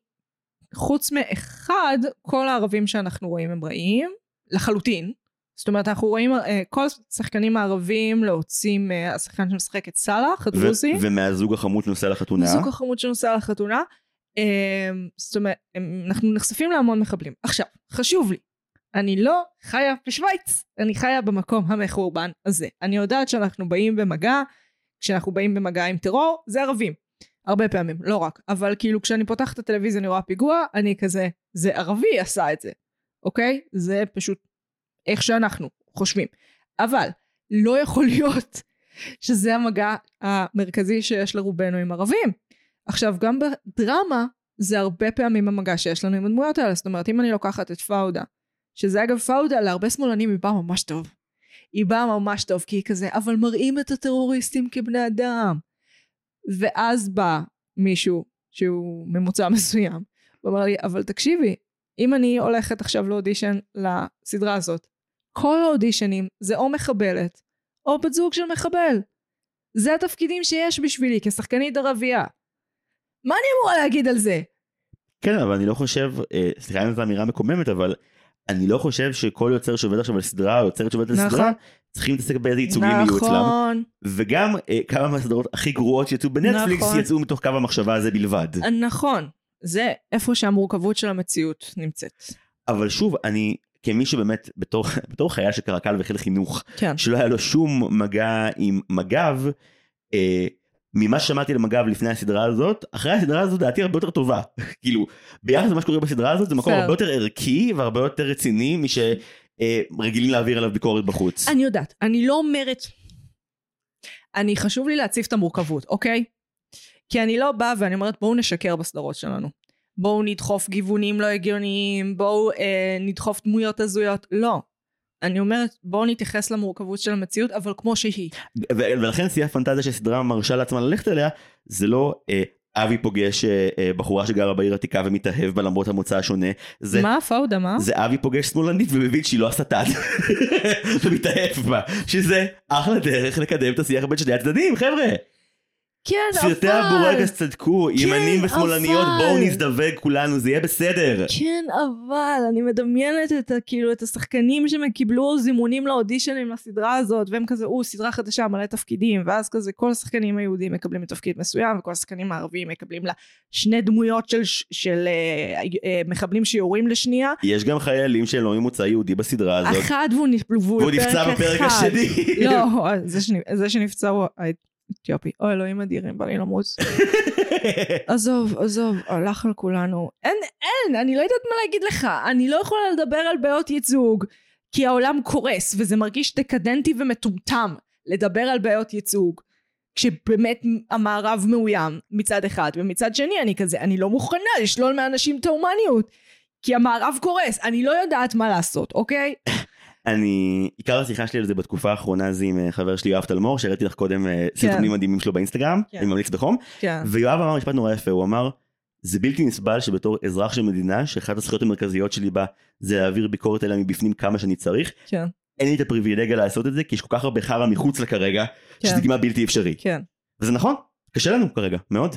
A: חוץ מאחד, כל הערבים שאנחנו רואים הם רעים, לחלוטין. זאת אומרת, אנחנו רואים אה, כל השחקנים הערבים להוציא מהשחקן שמשחק את סאלח, הדרוזי,
B: ומהזוג החמוד שנוסע לחתונה.
A: זוג החמוד שנוסע לחתונה. אה, זאת אומרת, אנחנו נחשפים להמון מחבלים. עכשיו, חשוב לי, אני לא חיה בשוויץ, אני חיה במקום המחורבן הזה. אני יודעת שאנחנו באים במגע, כשאנחנו באים במגע עם טרור, זה ערבים. הרבה פעמים, לא רק. אבל כאילו כשאני פותחת את הטלוויזיה אני רואה פיגוע, אני כזה, זה ערבי עשה את זה, אוקיי? זה פשוט איך שאנחנו חושבים. אבל לא יכול להיות [laughs] שזה המגע המרכזי שיש לרובנו עם ערבים. עכשיו, גם בדרמה, זה הרבה פעמים המגע שיש לנו עם הדמויות האלה. זאת אומרת, אם אני לוקחת את פאודה, שזה אגב פאודה, להרבה שמאלנים היא באה ממש טוב. היא באה ממש טוב, כי היא כזה, אבל מראים את הטרוריסטים כבני אדם. ואז בא מישהו שהוא ממוצע [laughs] מסוים, ואומר לי, אבל תקשיבי, אם אני הולכת עכשיו לאודישן לסדרה הזאת, כל האודישנים זה או מחבלת, או בת זוג של מחבל. זה התפקידים שיש בשבילי כשחקנית ערבייה. מה אני אמורה להגיד על זה?
B: כן אבל אני לא חושב אה, סליחה אם זו אמירה מקוממת אבל אני לא חושב שכל יוצר שעובד עכשיו על סדרה או יוצרת שעובדת על
A: נכון.
B: סדרה צריכים להתעסק באיזה ייצוגים יהיו אצלם
A: נכון,
B: וגם אה, כמה מהסדרות הכי גרועות שיצאו בנטפליקס
A: נכון.
B: יצאו מתוך קו המחשבה הזה בלבד
A: נכון. זה איפה שהמורכבות של המציאות נמצאת.
B: אבל שוב אני כמי שבאמת בתור [laughs] בתור חייל של קרקל וחיל חינוך
A: כן.
B: שלא היה לו שום מגע עם מג"ב אה, ממה ששמעתי למג"ב לפני הסדרה הזאת אחרי הסדרה הזאת דעתי הרבה יותר טובה [laughs] כאילו ביחס למה שקורה בסדרה הזאת זה מקום. הרבה יותר ערכי והרבה יותר רציני משרגילים להעביר עליו ביקורת בחוץ.
A: אני יודעת, אני לא אומרת... אני חשוב לי להציף את המורכבות, אוקיי? כי אני לא באה ואני אומרת בואו נשקר בסדרות שלנו. בואו נדחוף גיוונים לא הגיוניים, בואו אה, נדחוף דמויות הזויות. לא. אני אומרת בואו נתייחס למורכבות של המציאות, אבל כמו שהיא.
B: ולכן שיא הפנטזיה שסדרה מרשה לעצמה ללכת אליה זה לא אה, אבי פוגש אה, אה, בחורה שגרה בעיר עתיקה ומתאהב בה למרות המוצא השונה זה
A: מה פאודה, מה?
B: זה אבי פוגש שמאלנית ומבין שהיא לא השטן [laughs] ומתאהב בה שזה אחלה דרך לקדם את השיח בין שני הצדדים חבר'ה
A: כן,
B: סרטי
A: אבל...
B: הבורקס צדקו ימנים ושמאלניות
A: אבל-
B: בואו נזדווג כולנו זה יהיה בסדר
A: כן, אבל אני מדמיינת את, כאילו, את השחקנים שקיבלו זימונים לאודישנים לסדרה הזאת, והם כזה, או, סדרה חדשה, מלא תפקידים, ואז כזה כל השחקנים היהודים מקבלים תפקיד מסוים, וכל השחקנים הערבים מקבלים לה שני דמויות של, של אה, אה, מחבלים שיורים לשנייה.
B: יש גם חיילים שהם לא ממוצא יהודי בסדרה הזאת
A: אחד והוא, נפ- והוא
B: והוא נפצע בפרק
A: אחד.
B: השני
A: לא, זה, שנ... זה שנפצע הוא אתיופי. או אלוהים אדירים, בא לי למות. [laughs] עזוב, עזוב, הלך על כולנו. אין, אין, אני לא יודעת מה להגיד לך. אני לא יכולה לדבר על בעיות ייצוג, כי העולם קורס, וזה מרגיש דקדנטי ומטומטם לדבר על בעיות ייצוג. כשבאמת המערב מאוים מצד אחד, ומצד שני אני כזה, אני לא מוכנה לשלול מאנשים את ההומניות. כי המערב קורס, אני לא יודעת מה לעשות, אוקיי?
B: אני, עיקר השיחה שלי על זה בתקופה האחרונה זה עם אה, חבר שלי יואב תלמור, שהראיתי לך קודם אה, סרטונים מדהימים שלו באינסטגרם,
A: כן.
B: אני ממליץ בחום,
A: כן.
B: ויואב אמר משפט נורא יפה, הוא אמר, זה בלתי נסבל שבתור אזרח של מדינה, שאחת הזכויות המרכזיות שלי בה זה להעביר ביקורת אליה מבפנים כמה שאני צריך,
A: כן.
B: אין לי את הפריבילגיה לעשות את זה, כי יש כל כך הרבה חרא מחוץ לה כרגע,
A: כן.
B: שזה כמעט בלתי אפשרי.
A: כן.
B: וזה נכון, קשה לנו כרגע, מאוד.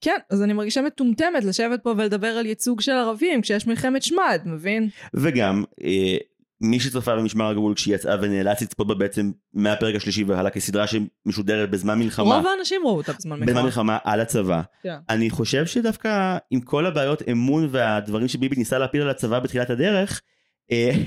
A: כן, אז אני מרגישה מטומטמת לשבת פה ולדבר על ייצוג של ערבים כשיש מלחמת שמד, מבין?
B: וגם, אה, מי שצפה במשמר הגבול כשהיא יצאה ונאלץ לצפות בה בעצם מהפרק השלישי והלאה כסדרה שמשודרת בזמן מלחמה,
A: רוב האנשים ראו אותה בזמן
B: בזמן
A: מלחמה.
B: מלחמה על הצבא.
A: כן.
B: אני חושב שדווקא עם כל הבעיות אמון והדברים שביבי ניסה להפיל על הצבא בתחילת הדרך,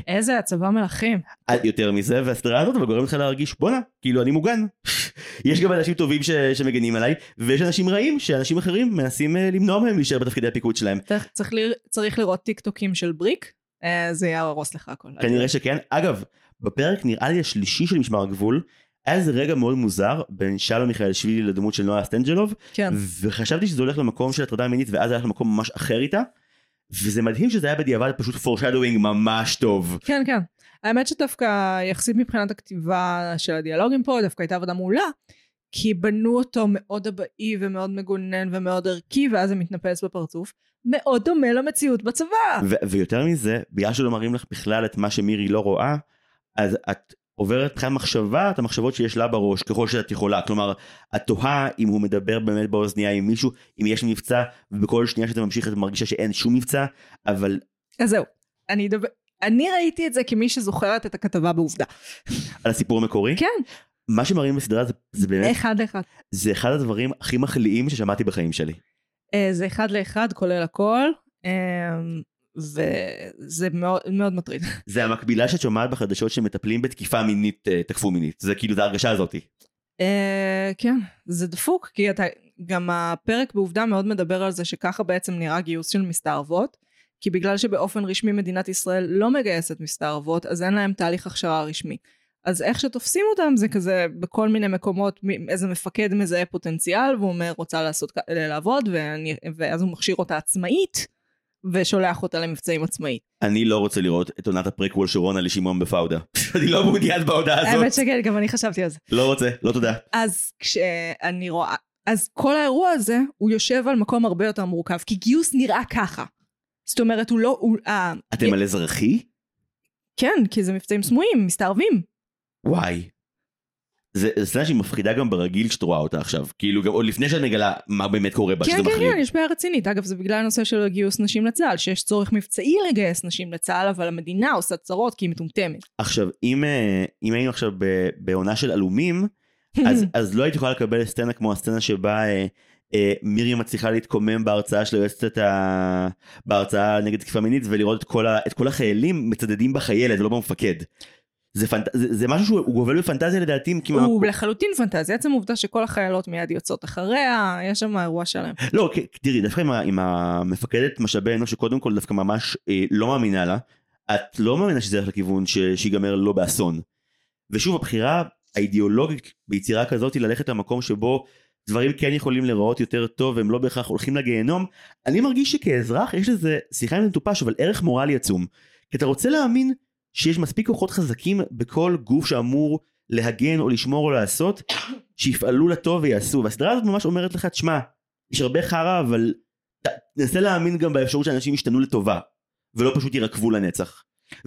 A: איזה הצבא מלכים.
B: יותר מזה והסדרה הזאת אבל גורמת לך להרגיש בואנה כאילו אני מוגן. [laughs] יש גם אנשים טובים ש, שמגנים עליי ויש אנשים רעים שאנשים אחרים מנסים אה, למנוע מהם להישאר בתפקידי הפיקוד שלהם.
A: צריך- צריך לראות טיק טוקים של בריק, אה, זה יהרוס לך הכל.
B: כנראה שכן. אגב, בפרק נראה לי השלישי של משמר הגבול, היה איזה רגע מאוד מוזר בין שלום מיכאל שבילי לדמות של נועה סטנג'לוב,
A: כן.
B: וחשבתי שזה הולך למקום של הטרדה מינית ואז הלך למקום ממש אחר איתה. וזה מדהים שזה היה בדיעבד פשוט foreshadowing ממש טוב.
A: כן, כן. האמת שדווקא יחסית מבחינת הכתיבה של הדיאלוגים פה, דווקא הייתה עבודה מעולה. כי בנו אותו מאוד אבהי ומאוד מגונן ומאוד ערכי, ואז זה מתנפץ בפרצוף. מאוד דומה למציאות בצבא.
B: ו- ויותר מזה, בגלל שלא מראים לך בכלל את מה שמירי לא רואה, אז את עוברת מבחינת מחשבה את המחשבות שיש לה בראש ככל שאת יכולה. כלומר, את תוהה אם הוא מדבר באמת באוזנייה עם מישהו, אם יש מבצע, ובכל שנייה שאתה ממשיך את מרגישה שאין שום מבצע, אבל
A: אז זהו. אני אדבר... אני ראיתי את זה כמי שזוכרת את הכתבה בעובדה.
B: על הסיפור המקורי,
A: כן,
B: מה שמראים בסדרה זה, זה באמת,
A: אחד לאחד.
B: זה אחד הדברים הכי מחליאים ששמעתי בחיים שלי.
A: אה, זה אחד לאחד, כולל הכל, אה, וזה מאוד, מאוד מטריד. [laughs]
B: זה המקבילה שאת שומעת בחדשות שמטפלים בתקיפה מינית, אה, תקפו מינית. זה כאילו, זה ההרגשה הזאתי.
A: אה, כן, זה דפוק, כי אתה, גם הפרק בעובדה מאוד מדבר על זה שככה בעצם נראה גיוס של מסתערבות, כי בגלל שבאופן רשמי מדינת ישראל לא מגייסת מסתערבות, אז אין להם תהליך הכשרה רשמי. אז איך שתופסים אותם זה כזה בכל מיני מקומות, איזה מפקד מזהה פוטנציאל, והוא אומר רוצה לעשות, לעבוד, ואני, ואז הוא מכשיר אותה עצמאית, ושולח אותה למבצעים עצמאית.
B: אני לא רוצה לראות את עונת הפרקוול של רונה לשמעון בפאודה. [laughs] אני לא מעוניין בהודעה
A: האמת
B: הזאת.
A: שכן, גם אני חשבתי על זה.
B: לא רוצה, לא תודה.
A: אז כשאני רואה, אז כל האירוע הזה, הוא יושב על מקום הרבה יותר מורכב, כי גיוס נראה ככה. זאת אומרת, הוא לא, הוא, אה,
B: אתם על אזרחי?
A: כן, כי זה מבצעים סמויים, מסתערבים.
B: וואי. זה סצנה שהיא מפחידה גם ברגיל כשאת רואה אותה עכשיו. כאילו, גם עוד לפני שאת מגלה מה באמת קורה בה,
A: כן,
B: שזה
A: כן,
B: מחריד.
A: כן, יש בעיה רצינית. אגב, זה בגלל הנושא של גיוס נשים לצה"ל, שיש צורך מבצעי לגייס נשים לצה"ל, אבל המדינה עושה צרות כי היא מטומטמת.
B: עכשיו, אם אה, אם היינו עכשיו ב- בעונה של עלומים, [laughs] אז, אז לא הייתי יכולה לקבל סצנה כמו הסצנה שבה אה, אה, מירי מצליחה להתקומם בהרצאה של היועצת ה... בהרצאה נגד תקיפה מינית ולראות את כל, ה... את כל החיילים מצדדים בחיילת ולא במפקד. זה, פנט... זה, זה משהו שהוא גובל בפנטזיה לדעתי מה...
A: הוא לחלוטין פנטזיה, עצם העובדה שכל החיילות מיד יוצאות אחריה, יש שם אירוע שלם.
B: לא תראי דווקא עם, ה... עם המפקדת משאבי אנוש שקודם כל דווקא ממש אה, לא מאמינה לה את לא מאמינה שזה ילך לכיוון ש... שיגמר לא באסון. ושוב הבחירה האידיאולוגית ביצירה כזאת היא ללכת למקום שבו דברים כן יכולים להיראות יותר טוב והם לא בהכרח הולכים לגיהנום אני מרגיש שכאזרח יש לזה סליחה אם זה מטופש אבל ערך מורלי עצום כי אתה רוצה להאמין שיש מספיק כוחות חזקים בכל גוף שאמור להגן או לשמור או לעשות שיפעלו לטוב ויעשו והסדרה הזאת ממש אומרת לך תשמע יש הרבה חרא אבל תנסה להאמין גם באפשרות שאנשים ישתנו לטובה ולא פשוט יירקבו לנצח.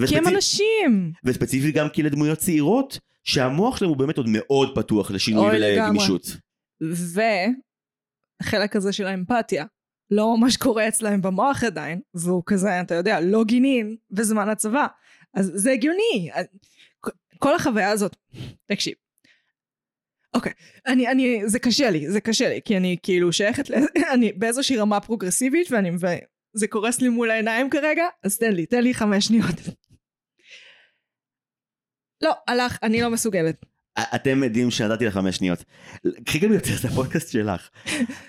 A: כי הם
B: וספציפ-
A: אנשים!
B: וספציפית גם כי לדמויות צעירות שהמוח שלהם הוא באמת עוד מאוד פתוח לשינוי. ולגמישות.
A: והחלק הזה של האמפתיה לא ממש קורה אצלהם במוח עדיין, והוא כזה, אתה יודע, לא גינין בזמן הצבא. אז זה הגיוני. כל החוויה הזאת, תקשיב. אוקיי, אני, אני, זה קשה לי, זה קשה לי, כי אני כאילו שייכת, ל... [laughs] אני באיזושהי רמה פרוגרסיבית, ואני, וזה קורס לי מול העיניים כרגע, אז תן לי, תן לי חמש שניות. לא, הלך, אני לא מסוגלת.
B: אתם עדים שנתתי לך חמש שניות. קחי גם יותר, זה הפודקאסט שלך.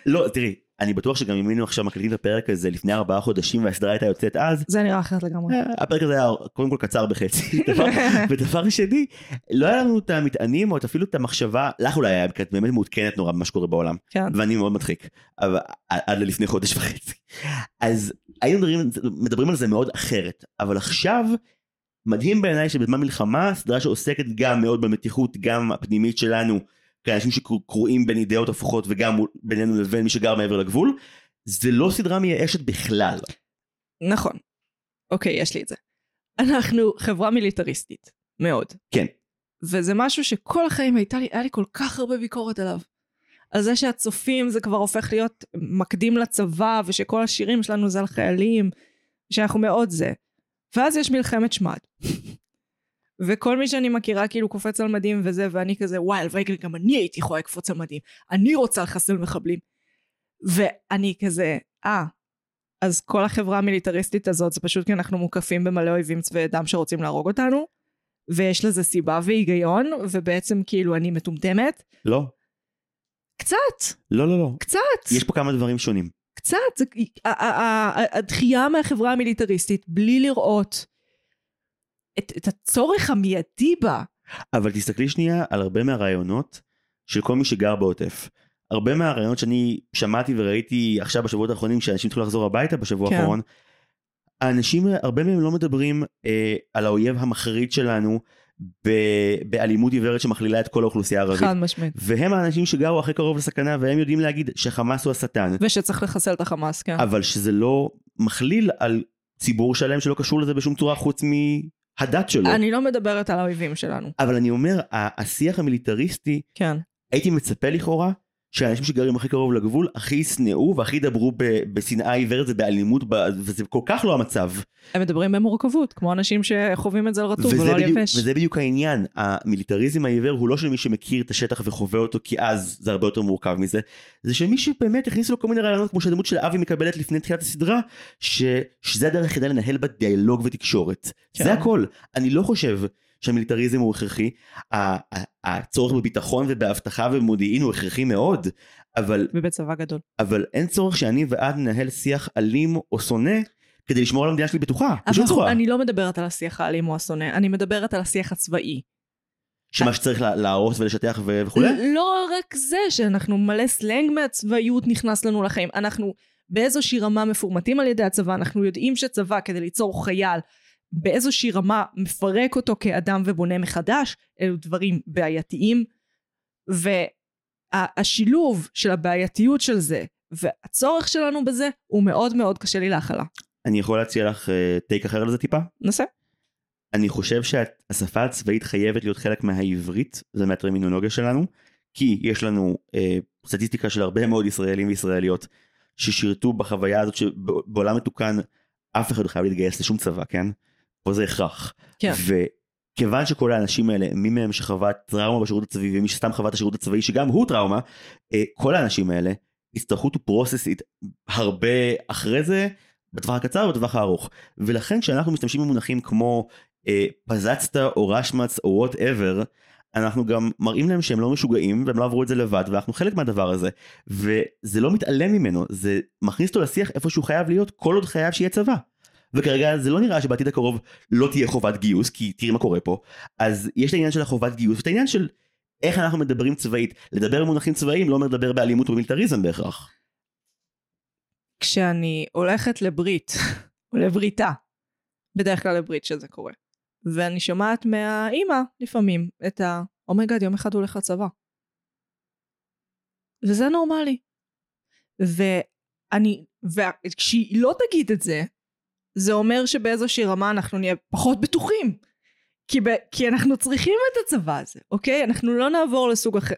B: לא, תראי, אני בטוח שגם אם היינו עכשיו מקליטים את הפרק הזה לפני ארבעה חודשים והסדרה הייתה יוצאת אז,
A: זה נראה אחרת לגמרי.
B: אה, הפרק הזה היה קודם כל קצר בחצי. [laughs] דבר- ודבר שני, לא היה לנו את המטענים או אפילו את המחשבה, לך אולי היה, כי באמת מעודכנת נורא במה שקורה בעולם.
A: כן.
B: ואני מאוד מדחיק, אבל עד ללפני חודש וחצי. אז היינו מדברים, מדברים על זה מאוד אחרת, אבל עכשיו מדהים בעיניי שבזמן מלחמה סדרה שעוסקת גם מאוד במתיחות גם הפנימית שלנו כאנשים שקרועים בין אידאות הפוכות וגם בינינו לבין מי שגר מעבר לגבול, זה לא סדרה מייאשת בכלל.
A: נכון. אוקיי, יש לי את זה. אנחנו חברה מיליטריסטית, מאוד.
B: כן.
A: וזה משהו שכל החיים הייתה לי, היה לי כל כך הרבה ביקורת עליו. על זה שהצופים זה כבר הופך להיות מקדים לצבא, ושכל השירים שלנו זה על חיילים, שאנחנו מאוד זה. ואז יש מלחמת שמד. וכל מי שאני מכירה כאילו קופץ על מדים וזה, ואני כזה, וואי, הלוואי גם אני הייתי יכולה לקפוץ על מדים. אני רוצה לחסל מחבלים. ואני כזה, אה, אז כל החברה המיליטריסטית הזאת זה פשוט כי אנחנו מוקפים במלא אויבים צבאי דם שרוצים להרוג אותנו, ויש לזה סיבה והיגיון, ובעצם כאילו אני מטומטמת.
B: לא,
A: קצת,
B: לא, לא, לא.
A: קצת,
B: יש פה כמה דברים שונים.
A: קצת. הדחייה מהחברה המיליטריסטית בלי לראות את, את הצורך המיידי בה.
B: אבל תסתכלי שנייה על הרבה מהרעיונות של כל מי שגר בעוטף. הרבה מהרעיונות שאני שמעתי וראיתי עכשיו בשבועות האחרונים שאנשים התחילו לחזור הביתה בשבוע
A: כן.
B: האחרון. האנשים הרבה מהם לא מדברים אה, על האויב המחריד שלנו ב, באלימות עיוורת שמכלילה את כל האוכלוסייה הערבית.
A: חד משמעית.
B: והם האנשים שגרו הכי קרוב לסכנה והם יודעים להגיד שחמאס הוא השטן
A: ושצריך לחסל את החמאס, כן.
B: אבל שזה לא מכליל על ציבור שלם שלא קשור לזה בשום צורה חוץ מהדת שלו.
A: אני לא מדברת על האויבים שלנו.
B: אבל אני אומר השיח המיליטריסטי
A: כן.
B: הייתי מצפה לכאורה שהאנשים שגרים הכי קרוב לגבול הכי ישנאו והכי ידברו בשנאה עיוורת ובאלימות וזה כל כך לא המצב.
A: הם מדברים במורכבות, כמו אנשים שחווים את זה על רטוב ולא על יבש.
B: וזה בדיוק העניין המיליטריזם העיוור הוא לא של מי שמכיר את השטח וחווה אותו כי אז זה הרבה יותר מורכב מזה זה של מי שבאמת הכניסו לו כל מיני רעיונות כמו שהדמות של אבי מקבלת לפני תחילת הסדרה ש... שזה הדרך היחידה לנהל בה דיאלוג ותקשורת
A: כן.
B: זה הכל אני לא חושב שהמיליטריזם הוא הכרחי הצורך בביטחון ובאבטחה ובמודיעין הוא הכרחי מאוד אבל
A: ובצבא גדול.
B: אבל אין צורך שאני ואת ננהל שיח אלים או שונא כדי לשמור על המדינה שלי בטוחה
A: אבל
B: צורה
A: אני לא מדברת על השיח האלים או השונא, אני מדברת על השיח הצבאי.
B: שמה שצריך לה- להרוס ולשטח וכולי.
A: לא רק זה שאנחנו מלא סלנג מהצבאיות נכנס לנו לחיים, אנחנו באיזושהי רמה מפורמטים על ידי הצבא, אנחנו יודעים שצבא כדי ליצור חייל באיזושהי רמה מפרק אותו כאדם ובונה מחדש, אלו דברים בעייתיים, והשילוב של הבעייתיות של זה והצורך שלנו בזה הוא מאוד מאוד קשה לי להכלה.
B: אני יכול להציע לך אה, טייק אחר על זה טיפה?
A: נסה?
B: אני חושב שהשפה הצבאית חייבת להיות חלק מהעברית, זה מהטרמינולוגיה שלנו, כי יש לנו אה, סטטיסטיקה של הרבה מאוד ישראלים וישראליות ששירתו בחוויה הזאת שבעולם מתוקן אף אחד לא חייב להתגייס לשום צבא, כן? פה זה הכרח.
A: כן.
B: וכיוון שכל האנשים האלה, מי מהם שחווה טראומה בשירות הצבאי ומי שסתם חווה את השירות הצבאי שגם הוא טראומה, אה, כל האנשים האלה יצטרכו to process it הרבה אחרי זה, בטווח הקצר ובטווח הארוך. ולכן כשאנחנו משתמשים במונחים כמו אה, פז"צט או רשמ"ץ או whatever, אנחנו גם מראים להם שהם לא משוגעים והם לא עברו את זה לבד ואנחנו חלק מהדבר הזה וזה לא מתעלם ממנו זה מכניס אותו לשיח איפה שהוא חייב להיות כל עוד חייב שיהיה צבא. וכרגע זה לא נראה שבעתיד הקרוב לא תהיה חובת גיוס כי תראי מה קורה פה אז יש את העניין של החובת גיוס ואת העניין של איך אנחנו מדברים צבאית לדבר במונחים צבאיים לא אומר לדבר באלימות ומיליטריזם בהכרח.
A: כשאני הולכת לברית, או [laughs] לבריתה, בדרך כלל לברית שזה קורה, ואני שומעת מהאימא לפעמים את ה... oh my god, יום אחד הוא הולך לצבא. וזה נורמלי. ואני, וכשהיא לא תגיד את זה, זה אומר שבאיזושהי רמה אנחנו נהיה פחות בטוחים. כי, ב, כי אנחנו צריכים את הצבא הזה, אוקיי? אנחנו לא נעבור לסוג אחר.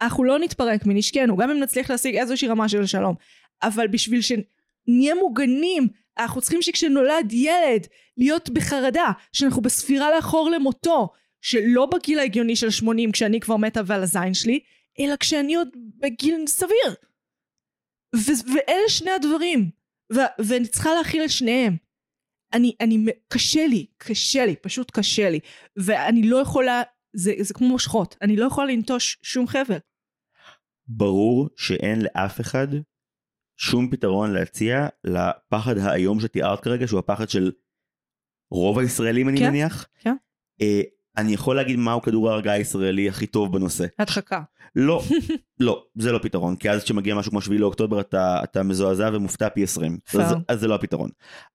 A: אנחנו לא נתפרק מנשקנו, גם אם נצליח להשיג איזושהי רמה של שלום. אבל בשביל שנהיה מוגנים, אנחנו צריכים שכשנולד ילד, להיות בחרדה, שאנחנו בספירה לאחור למותו, שלא בגיל ההגיוני של 80 כשאני כבר מתה ועל הזין שלי, אלא כשאני עוד בגיל סביר. ו- ואלה שני הדברים. ו- ואני צריכה להכיל את שניהם. אני, אני, קשה לי, קשה לי, פשוט קשה לי. ואני לא יכולה זה, זה כמו מושכות, אני לא יכולה לנטוש שום חבל.
B: ברור שאין לאף אחד שום פתרון להציע לפחד האיום שתיארת כרגע, שהוא הפחד של רוב הישראלים אני
A: כן,
B: מניח.
A: כן.
B: אני יכול להגיד מהו כדור ההרגעה הישראלי הכי טוב בנושא.
A: הדחקה.
B: לא, [laughs] לא, זה לא פתרון, כי אז כשמגיע משהו כמו 7 לאוקטובר אתה, אתה מזועזע ומופתע פי 20, אז. אז זה לא הפתרון.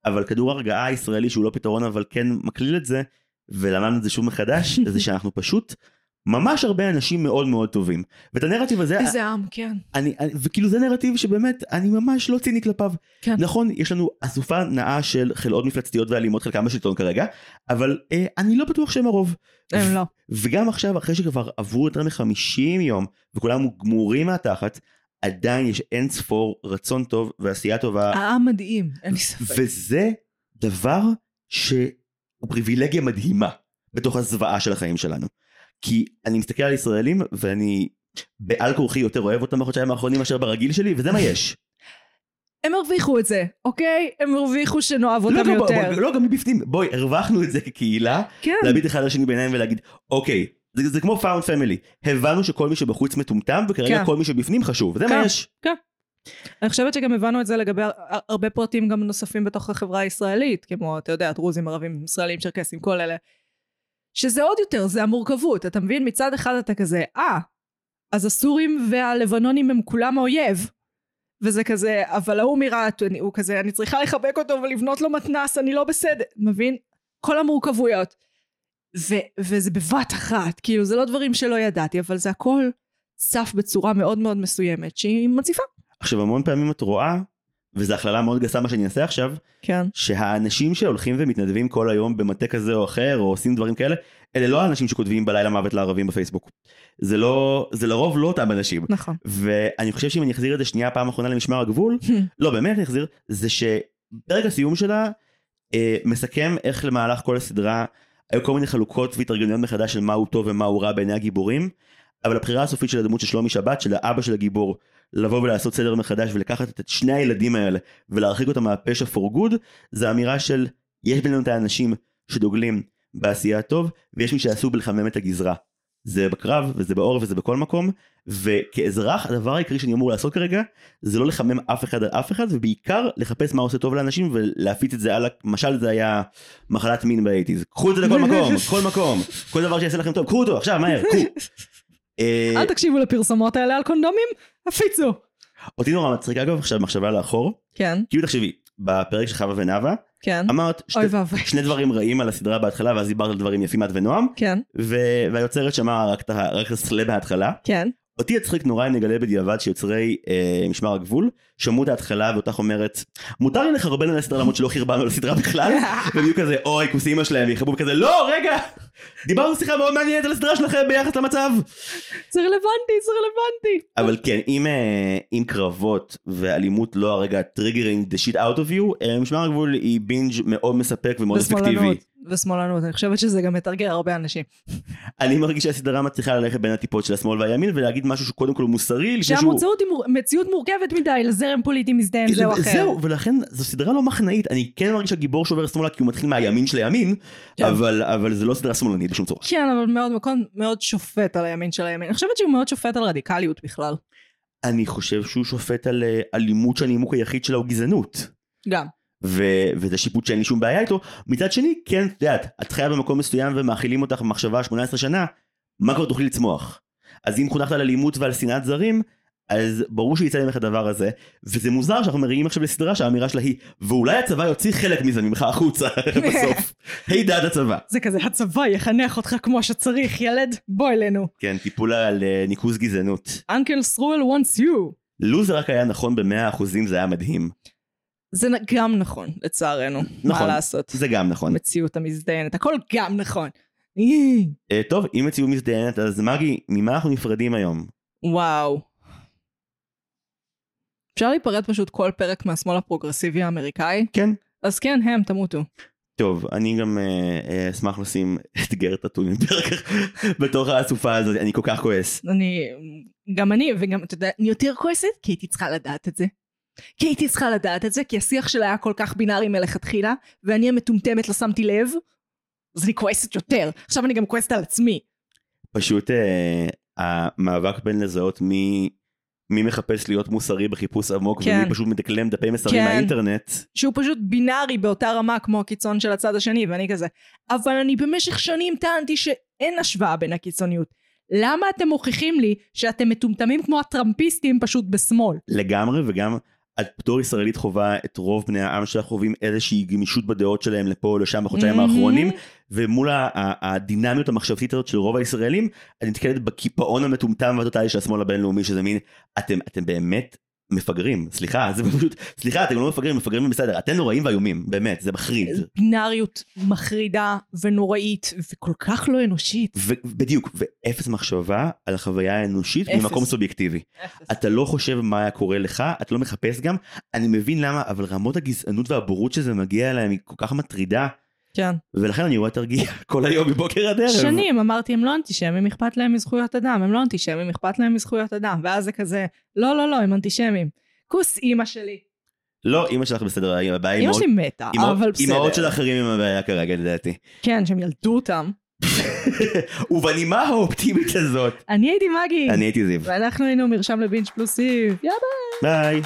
B: אבל כדור הרגעה הישראלי שהוא לא פתרון אבל כן מקליל את זה, ולמדנו את זה שוב מחדש, [laughs] זה שאנחנו פשוט ממש הרבה אנשים מאוד מאוד טובים. ואת הנרטיב הזה,
A: איזה עם, כן.
B: אני, אני, וכאילו זה נרטיב שבאמת אני ממש לא ציני כלפיו.
A: כן.
B: נכון, יש לנו אסופה נאה של חלאות מפלצתיות ואלימות חלקם בשלטון כרגע, אבל אה, אני לא בטוח שהם הרוב.
A: הם לא.
B: וגם עכשיו אחרי שכבר עברו יותר מ-50 יום וכולם גמורים מהתחת, עדיין יש אין ספור רצון טוב ועשייה טובה,
A: העם מדהים, אין לי ספק.
B: וזה דבר שהוא פריבילגיה מדהימה בתוך הזוועה של החיים שלנו. כי אני מסתכל על ישראלים ואני בעל כורחי יותר אוהב אותם בחודשיים האחרונים מאשר ברגיל שלי וזה מה יש.
A: הם הרוויחו את זה, אוקיי? הם הרוויחו שנאהב
B: לא,
A: אותם
B: לא, בוא,
A: יותר.
B: בוא, לא, גם מבפנים, בואי, הרווחנו את זה כקהילה,
A: כן.
B: להביט אחד לשני בעיניים ולהגיד, אוקיי, זה, זה כמו found family, הבנו שכל מי שבחוץ מטומטם, וכרגע
A: כן.
B: כל מי שבפנים חשוב, זה
A: כן.
B: מה יש.
A: אני חושבת שגם הבנו את זה לגבי הר- הרבה פרטים גם נוספים בתוך החברה הישראלית, כמו, אתה יודע, דרוזים, ערבים, ישראלים, צ'רקסים, כל אלה. שזה עוד יותר, זה המורכבות. אתה מבין? מצד אחד אתה כזה, אה, אז הסורים והלבנונים הם כולם האויב. וזה כזה, אבל ההוא מרהט, הוא כזה, אני צריכה לחבק אותו ולבנות לו מתנס, אני לא בסדר. מבין? כל המורכבויות. ו- וזה בבת אחת, כאילו, זה לא דברים שלא ידעתי, אבל זה הכל צף בצורה מאוד מאוד מסוימת, שהיא מציפה.
B: עכשיו המון פעמים את רואה, וזו הכללה מאוד גסה מה שאני אעשה עכשיו,
A: כן.
B: שהאנשים שהולכים ומתנדבים כל היום במטה כזה או אחר, או עושים דברים כאלה, אלה לא האנשים שכותבים בלילה מוות לערבים בפייסבוק. זה לא, זה לרוב לא אותם אנשים.
A: נכון.
B: ואני חושב שאם אני אחזיר את זה שנייה פעם אחרונה למשמר הגבול, [laughs] לא באמת אני אחזיר, זה שפרק הסיום שלה אה, מסכם איך למהלך כל הסדרה היו כל מיני חלוקות והתארגנויות מחדש של מהו טוב ומהו רע בעיני הגיבורים, אבל הבחירה הסופית של הדמות של שלומי שבת, של האבא של הגיבור, לבוא ולעשות סדר מחדש ולקחת את שני הילדים האלה ולהרחיק אותם מהפשע for good, זה אמירה של יש בינינו את האנשים שדוגלים בעשייה הטוב, ויש מי שעשו בלחמם את הגזרה. זה בקרב וזה בעורף וזה בכל מקום וכאזרח הדבר העיקרי שאני אמור לעשות כרגע זה לא לחמם אף אחד על אף אחד ובעיקר לחפש מה עושה טוב לאנשים ולהפיץ את זה הלאה משל זה היה מחלת מין באייטיז קחו את זה לכל מקום [laughs] כל מקום כל דבר שיעשה לכם טוב קחו אותו עכשיו מהר קחו. אה,
A: אל תקשיבו לפרסומות האלה על קונדומים, הפיצו.
B: אותי נורא מצחיק אגב עכשיו מחשבה לאחור
A: כן,
B: כאילו תחשבי בפרק של חווה ונאווה
A: כן.
B: אמרת שתי-. שני דברים רעים על הסדרה בהתחלה ואז דיברת על דברים יפים את ונועם
A: כן,
B: ו- והיוצרת שמעה רק את רק הסלה בהתחלה
A: כן.
B: אותי יצחיק נורא אם נגלה בדיעבד שיוצרי אה, משמר הגבול שמעו את ההתחלה ואותך אומרת מותר לי לחרבן על הסדרה למרות שלא חרבנו על הסדרה בכלל [laughs] והם יהיו כזה אוי כוס אימא שלהם ויחרבו כזה לא רגע דיברנו שיחה מאוד מעניינת על הסדרה שלכם ביחס למצב
A: זה רלוונטי, זה רלוונטי.
B: אבל כן אם, אה, אם קרבות ואלימות לא הרגע triggering the shit out of you אה, משמר הגבול היא binge מאוד מספק ומאוד אפקטיבי.
A: ושמאלנות. אני חושבת שזה גם מתרגר הרבה אנשים. [laughs]
B: אני מרגיש שהסדרה מצליחה ללכת בין הטיפות של השמאל והימין ולהגיד משהו שהוא קודם כל מוסרי.
A: שהמציאות היא מציאות מורכבת מדי לזרם פוליטי מזדיין זה או אחר.
B: זהו, ולכן זו סדרה לא מחנאית, אני כן מרגיש שהגיבור שובר שמאלה כי הוא מתחיל מהימין של הימין,
A: כן.
B: אבל, אבל זה לא סדרה שמאלנית בשום צורה.
A: כן, אבל מאוד מקום מאוד שופט על הימין של הימין. אני חושבת שהוא מאוד שופט על רדיקליות בכלל.
B: אני חושב שהוא שופט על אה, אלימות שהנימוק היחיד שלה הוא גזענות.
A: גם.
B: ו- וזה שיפוט שאין לי שום בעיה איתו. מצד שני, כן, את יודעת, את חיה במקום מסוים ומאכילים אותך במחשבה 18 שנה, מה כבר תוכלי לצמוח? אז אם חונכת על אלימות ועל שנאת זרים, אז ברור שיצא ממך הדבר הזה, וזה מוזר שאנחנו מריעים עכשיו לסדרה שהאמירה שלה היא, ואולי הצבא יוציא חלק מזה ממך החוצה [laughs] בסוף. [laughs] היי דעת הצבא.
A: זה כזה, הצבא יחנך אותך כמו שצריך, ילד, בוא אלינו.
B: כן, טיפול על אה, ניקוז גזענות.
A: אנקל סרואל wants you.
B: לו זה רק היה נכון במאה אחוזים זה היה מדהים.
A: זה גם נכון, לצערנו. מה
B: נכון.
A: לעשות?
B: זה גם נכון.
A: המציאות המזדיינת, הכל גם נכון.
B: אה, טוב, אם מציאות מזדיינת, אז מגי, ממה אנחנו נפרדים היום?
A: וואו. אפשר להיפרד פשוט כל פרק מהשמאל הפרוגרסיבי האמריקאי?
B: כן.
A: אז כן, הם, תמותו.
B: טוב, אני גם אה, אה, אשמח לשים [laughs] את גרת הטוננברג [laughs] בתוך האסופה הזאת, אני כל כך כועס.
A: אני, גם אני, וגם, אתה יודע, אני יותר כועסת, כי הייתי צריכה לדעת את זה. כי הייתי צריכה לדעת את זה, כי השיח שלה היה כל כך בינארי מלכתחילה, ואני המטומטמת לא שמתי לב, אז אני כועסת יותר. עכשיו אני גם כועסת על עצמי.
B: פשוט אה, המאבק בין לזהות מי, מי מחפש להיות מוסרי בחיפוש עמוק
A: כן.
B: ומי פשוט מדקלם דפי מסרים
A: כן.
B: מהאינטרנט.
A: שהוא פשוט בינארי באותה רמה כמו הקיצון של הצד השני, ואני כזה, אבל אני במשך שנים טענתי שאין השוואה בין הקיצוניות. למה אתם מוכיחים לי שאתם מטומטמים כמו הטראמפיסטים פשוט בשמאל?
B: לגמרי וגם את בתור ישראלית חווה את רוב בני העם שלך חווים איזושהי גמישות בדעות שלהם לפה או לשם בחודשיים
A: מהמם.
B: האחרונים ומול הדינמיות המחשבתית הזאת של רוב הישראלים את נתקלת בקיפאון המטומטם והטוטאלי של השמאל הבינלאומי שזה מין אתם אתם באמת מפגרים סליחה זה פשוט סליחה אתם לא מפגרים מפגרים בסדר אתם נוראים ואיומים באמת זה מחריד
A: בינאריות מחרידה ונוראית וכל כך לא אנושית.
B: ובדיוק ואפס מחשבה על החוויה האנושית
A: אפס.
B: ממקום סובייקטיבי אתה לא חושב מה היה קורה לך, אתה לא מחפש גם, אני מבין למה, אבל רמות הגזענות והבורות שזה מגיע אליהם היא כל כך מטרידה,
A: כן.
B: ולכן אני רואה תרגיע [laughs] כל היום מבוקר עד ערב.
A: שנים אמרתי הם לא אנטישמים, אכפת להם מזכויות אדם, הם לא אנטישמים, אכפת להם מזכויות אדם, ואז זה כזה, לא לא לא, הם אנטישמים. כוס אימא שלי.
B: לא, אמא שלך בסדר, הבעיה היא
A: אימא שלי מתה, אבל בסדר.
B: אימהות של אחרים עם הבעיה כרגע לדעתי.
A: כן, שהם ילדו אותם. [laughs]
B: ובנימה האופטימית הזאת,
A: אני הייתי מגי.
B: אני הייתי זיו.
A: ואנחנו היינו מרשם לבינג' פלוס סיב. יאללה.
B: ביי.